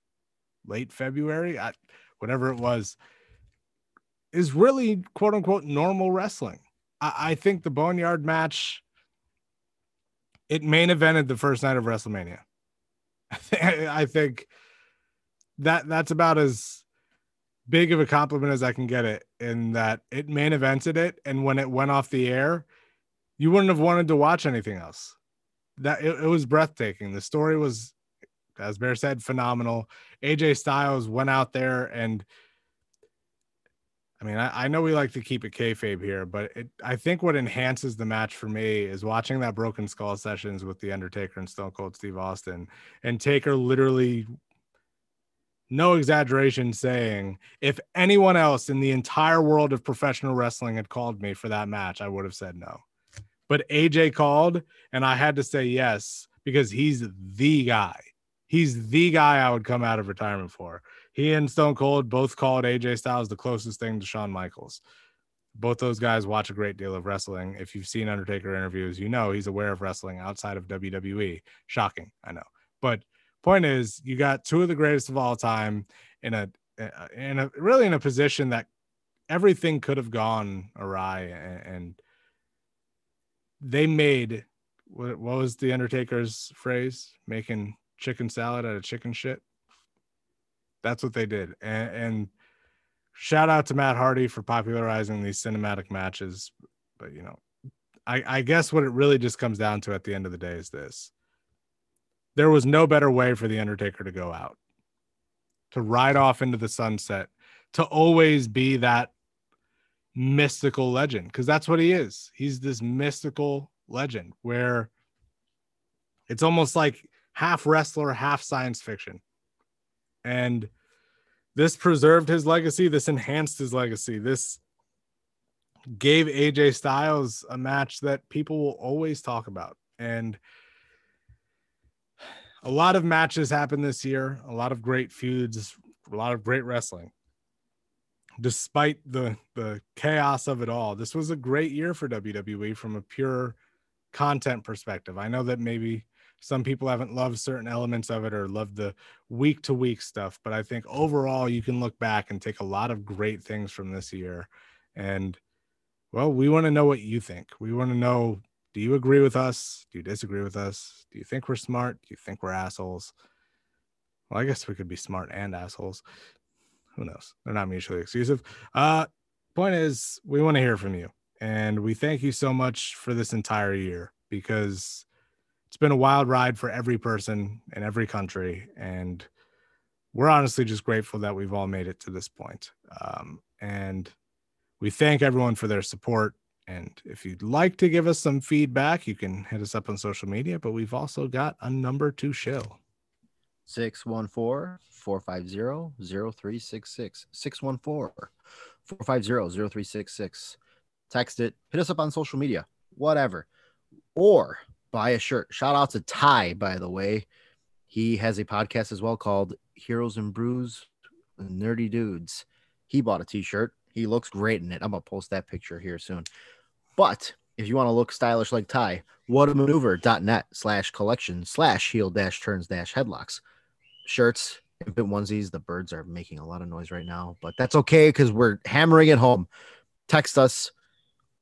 late February, I, whatever it was, is really quote unquote normal wrestling. I, I think the Boneyard match, it main evented the first night of WrestleMania. I think that that's about as big of a compliment as I can get it in that it main evented it. And when it went off the air, you wouldn't have wanted to watch anything else that it, it was breathtaking. The story was, as Bear said, phenomenal. AJ Styles went out there and I mean, I, I know we like to keep it kayfabe here, but it, I think what enhances the match for me is watching that Broken Skull sessions with The Undertaker and Stone Cold Steve Austin and Taker literally, no exaggeration, saying, if anyone else in the entire world of professional wrestling had called me for that match, I would have said no but AJ called and I had to say yes because he's the guy. He's the guy I would come out of retirement for. He and Stone Cold both called AJ Styles the closest thing to Shawn Michaels. Both those guys watch a great deal of wrestling. If you've seen Undertaker interviews, you know he's aware of wrestling outside of WWE. Shocking, I know. But point is, you got two of the greatest of all time in a in a really in a position that everything could have gone awry and they made what was the Undertaker's phrase? Making chicken salad out of chicken shit. That's what they did. And, and shout out to Matt Hardy for popularizing these cinematic matches. But you know, I, I guess what it really just comes down to at the end of the day is this. There was no better way for the Undertaker to go out. To ride off into the sunset, to always be that mystical legend because that's what he is. He's this mystical legend where it's almost like half wrestler, half science fiction. And this preserved his legacy. This enhanced his legacy. This gave AJ Styles a match that people will always talk about. And a lot of matches happened this year, a lot of great feuds, a lot of great wrestling despite the the chaos of it all this was a great year for WWE from a pure content perspective I know that maybe some people haven't loved certain elements of it or loved the week to week stuff but I think overall you can look back and take a lot of great things from this year and well we want to know what you think. We want to know do you agree with us? Do you disagree with us? Do you think we're smart? Do you think we're assholes? Well I guess we could be smart and assholes. Who knows? They're not mutually exclusive. Uh, point is, we want to hear from you, and we thank you so much for this entire year because it's been a wild ride for every person in every country, and we're honestly just grateful that we've all made it to this point. Um, and we thank everyone for their support. And if you'd like to give us some feedback, you can hit us up on social media. But we've also got a number to show 614 450 0366. 614 450 0366. Text it, hit us up on social media, whatever. Or buy a shirt. Shout out to Ty, by the way. He has a podcast as well called Heroes and Brews Nerdy Dudes. He bought a t shirt. He looks great in it. I'm going to post that picture here soon. But if you want to look stylish like Ty, whatamaneuver.net slash collection slash heel dash turns dash headlocks. Shirts, infant onesies. The birds are making a lot of noise right now, but that's okay because we're hammering it home. Text us,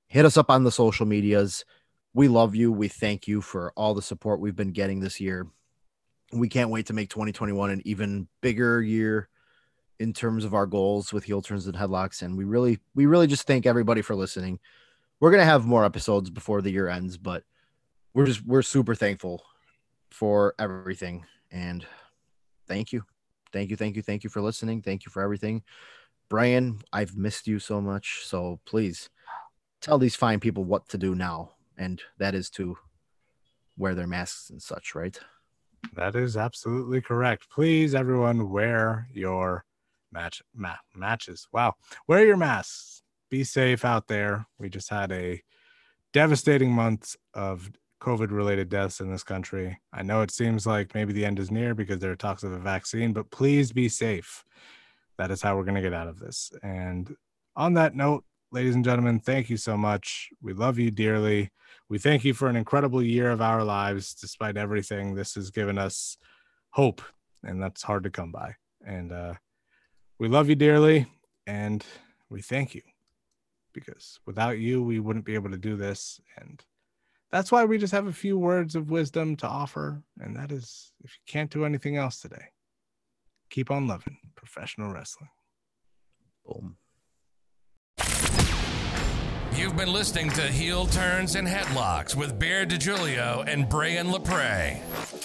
hit us up on the social medias. We love you. We thank you for all the support we've been getting this year. We can't wait to make 2021 an even bigger year in terms of our goals with heel turns and headlocks. And we really, we really just thank everybody for listening. We're gonna have more episodes before the year ends, but we're just we're super thankful for everything. And thank you thank you, thank you, thank you for listening. Thank you for everything. Brian, I've missed you so much. So please tell these fine people what to do now. And that is to wear their masks and such, right? That is absolutely correct. Please, everyone, wear your match ma- matches. Wow, wear your masks. Be safe out there. We just had a devastating month of COVID related deaths in this country. I know it seems like maybe the end is near because there are talks of a vaccine, but please be safe. That is how we're going to get out of this. And on that note, ladies and gentlemen, thank you so much. We love you dearly. We thank you for an incredible year of our lives. Despite everything, this has given us hope, and that's hard to come by. And uh, we love you dearly, and we thank you because without you, we wouldn't be able to do this. And that's why we just have a few words of wisdom to offer. And that is if you can't do anything else today, keep on loving professional wrestling. Boom. You've been listening to Heel Turns and Headlocks with Bear DiGiulio and Brian LaPre.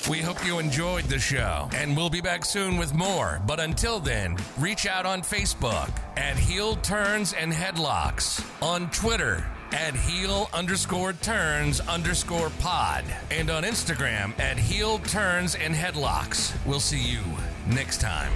We hope you enjoyed the show, and we'll be back soon with more. But until then, reach out on Facebook at Heel Turns and Headlocks, on Twitter at heel underscore turns underscore pod and on Instagram at heel turns and headlocks. We'll see you next time.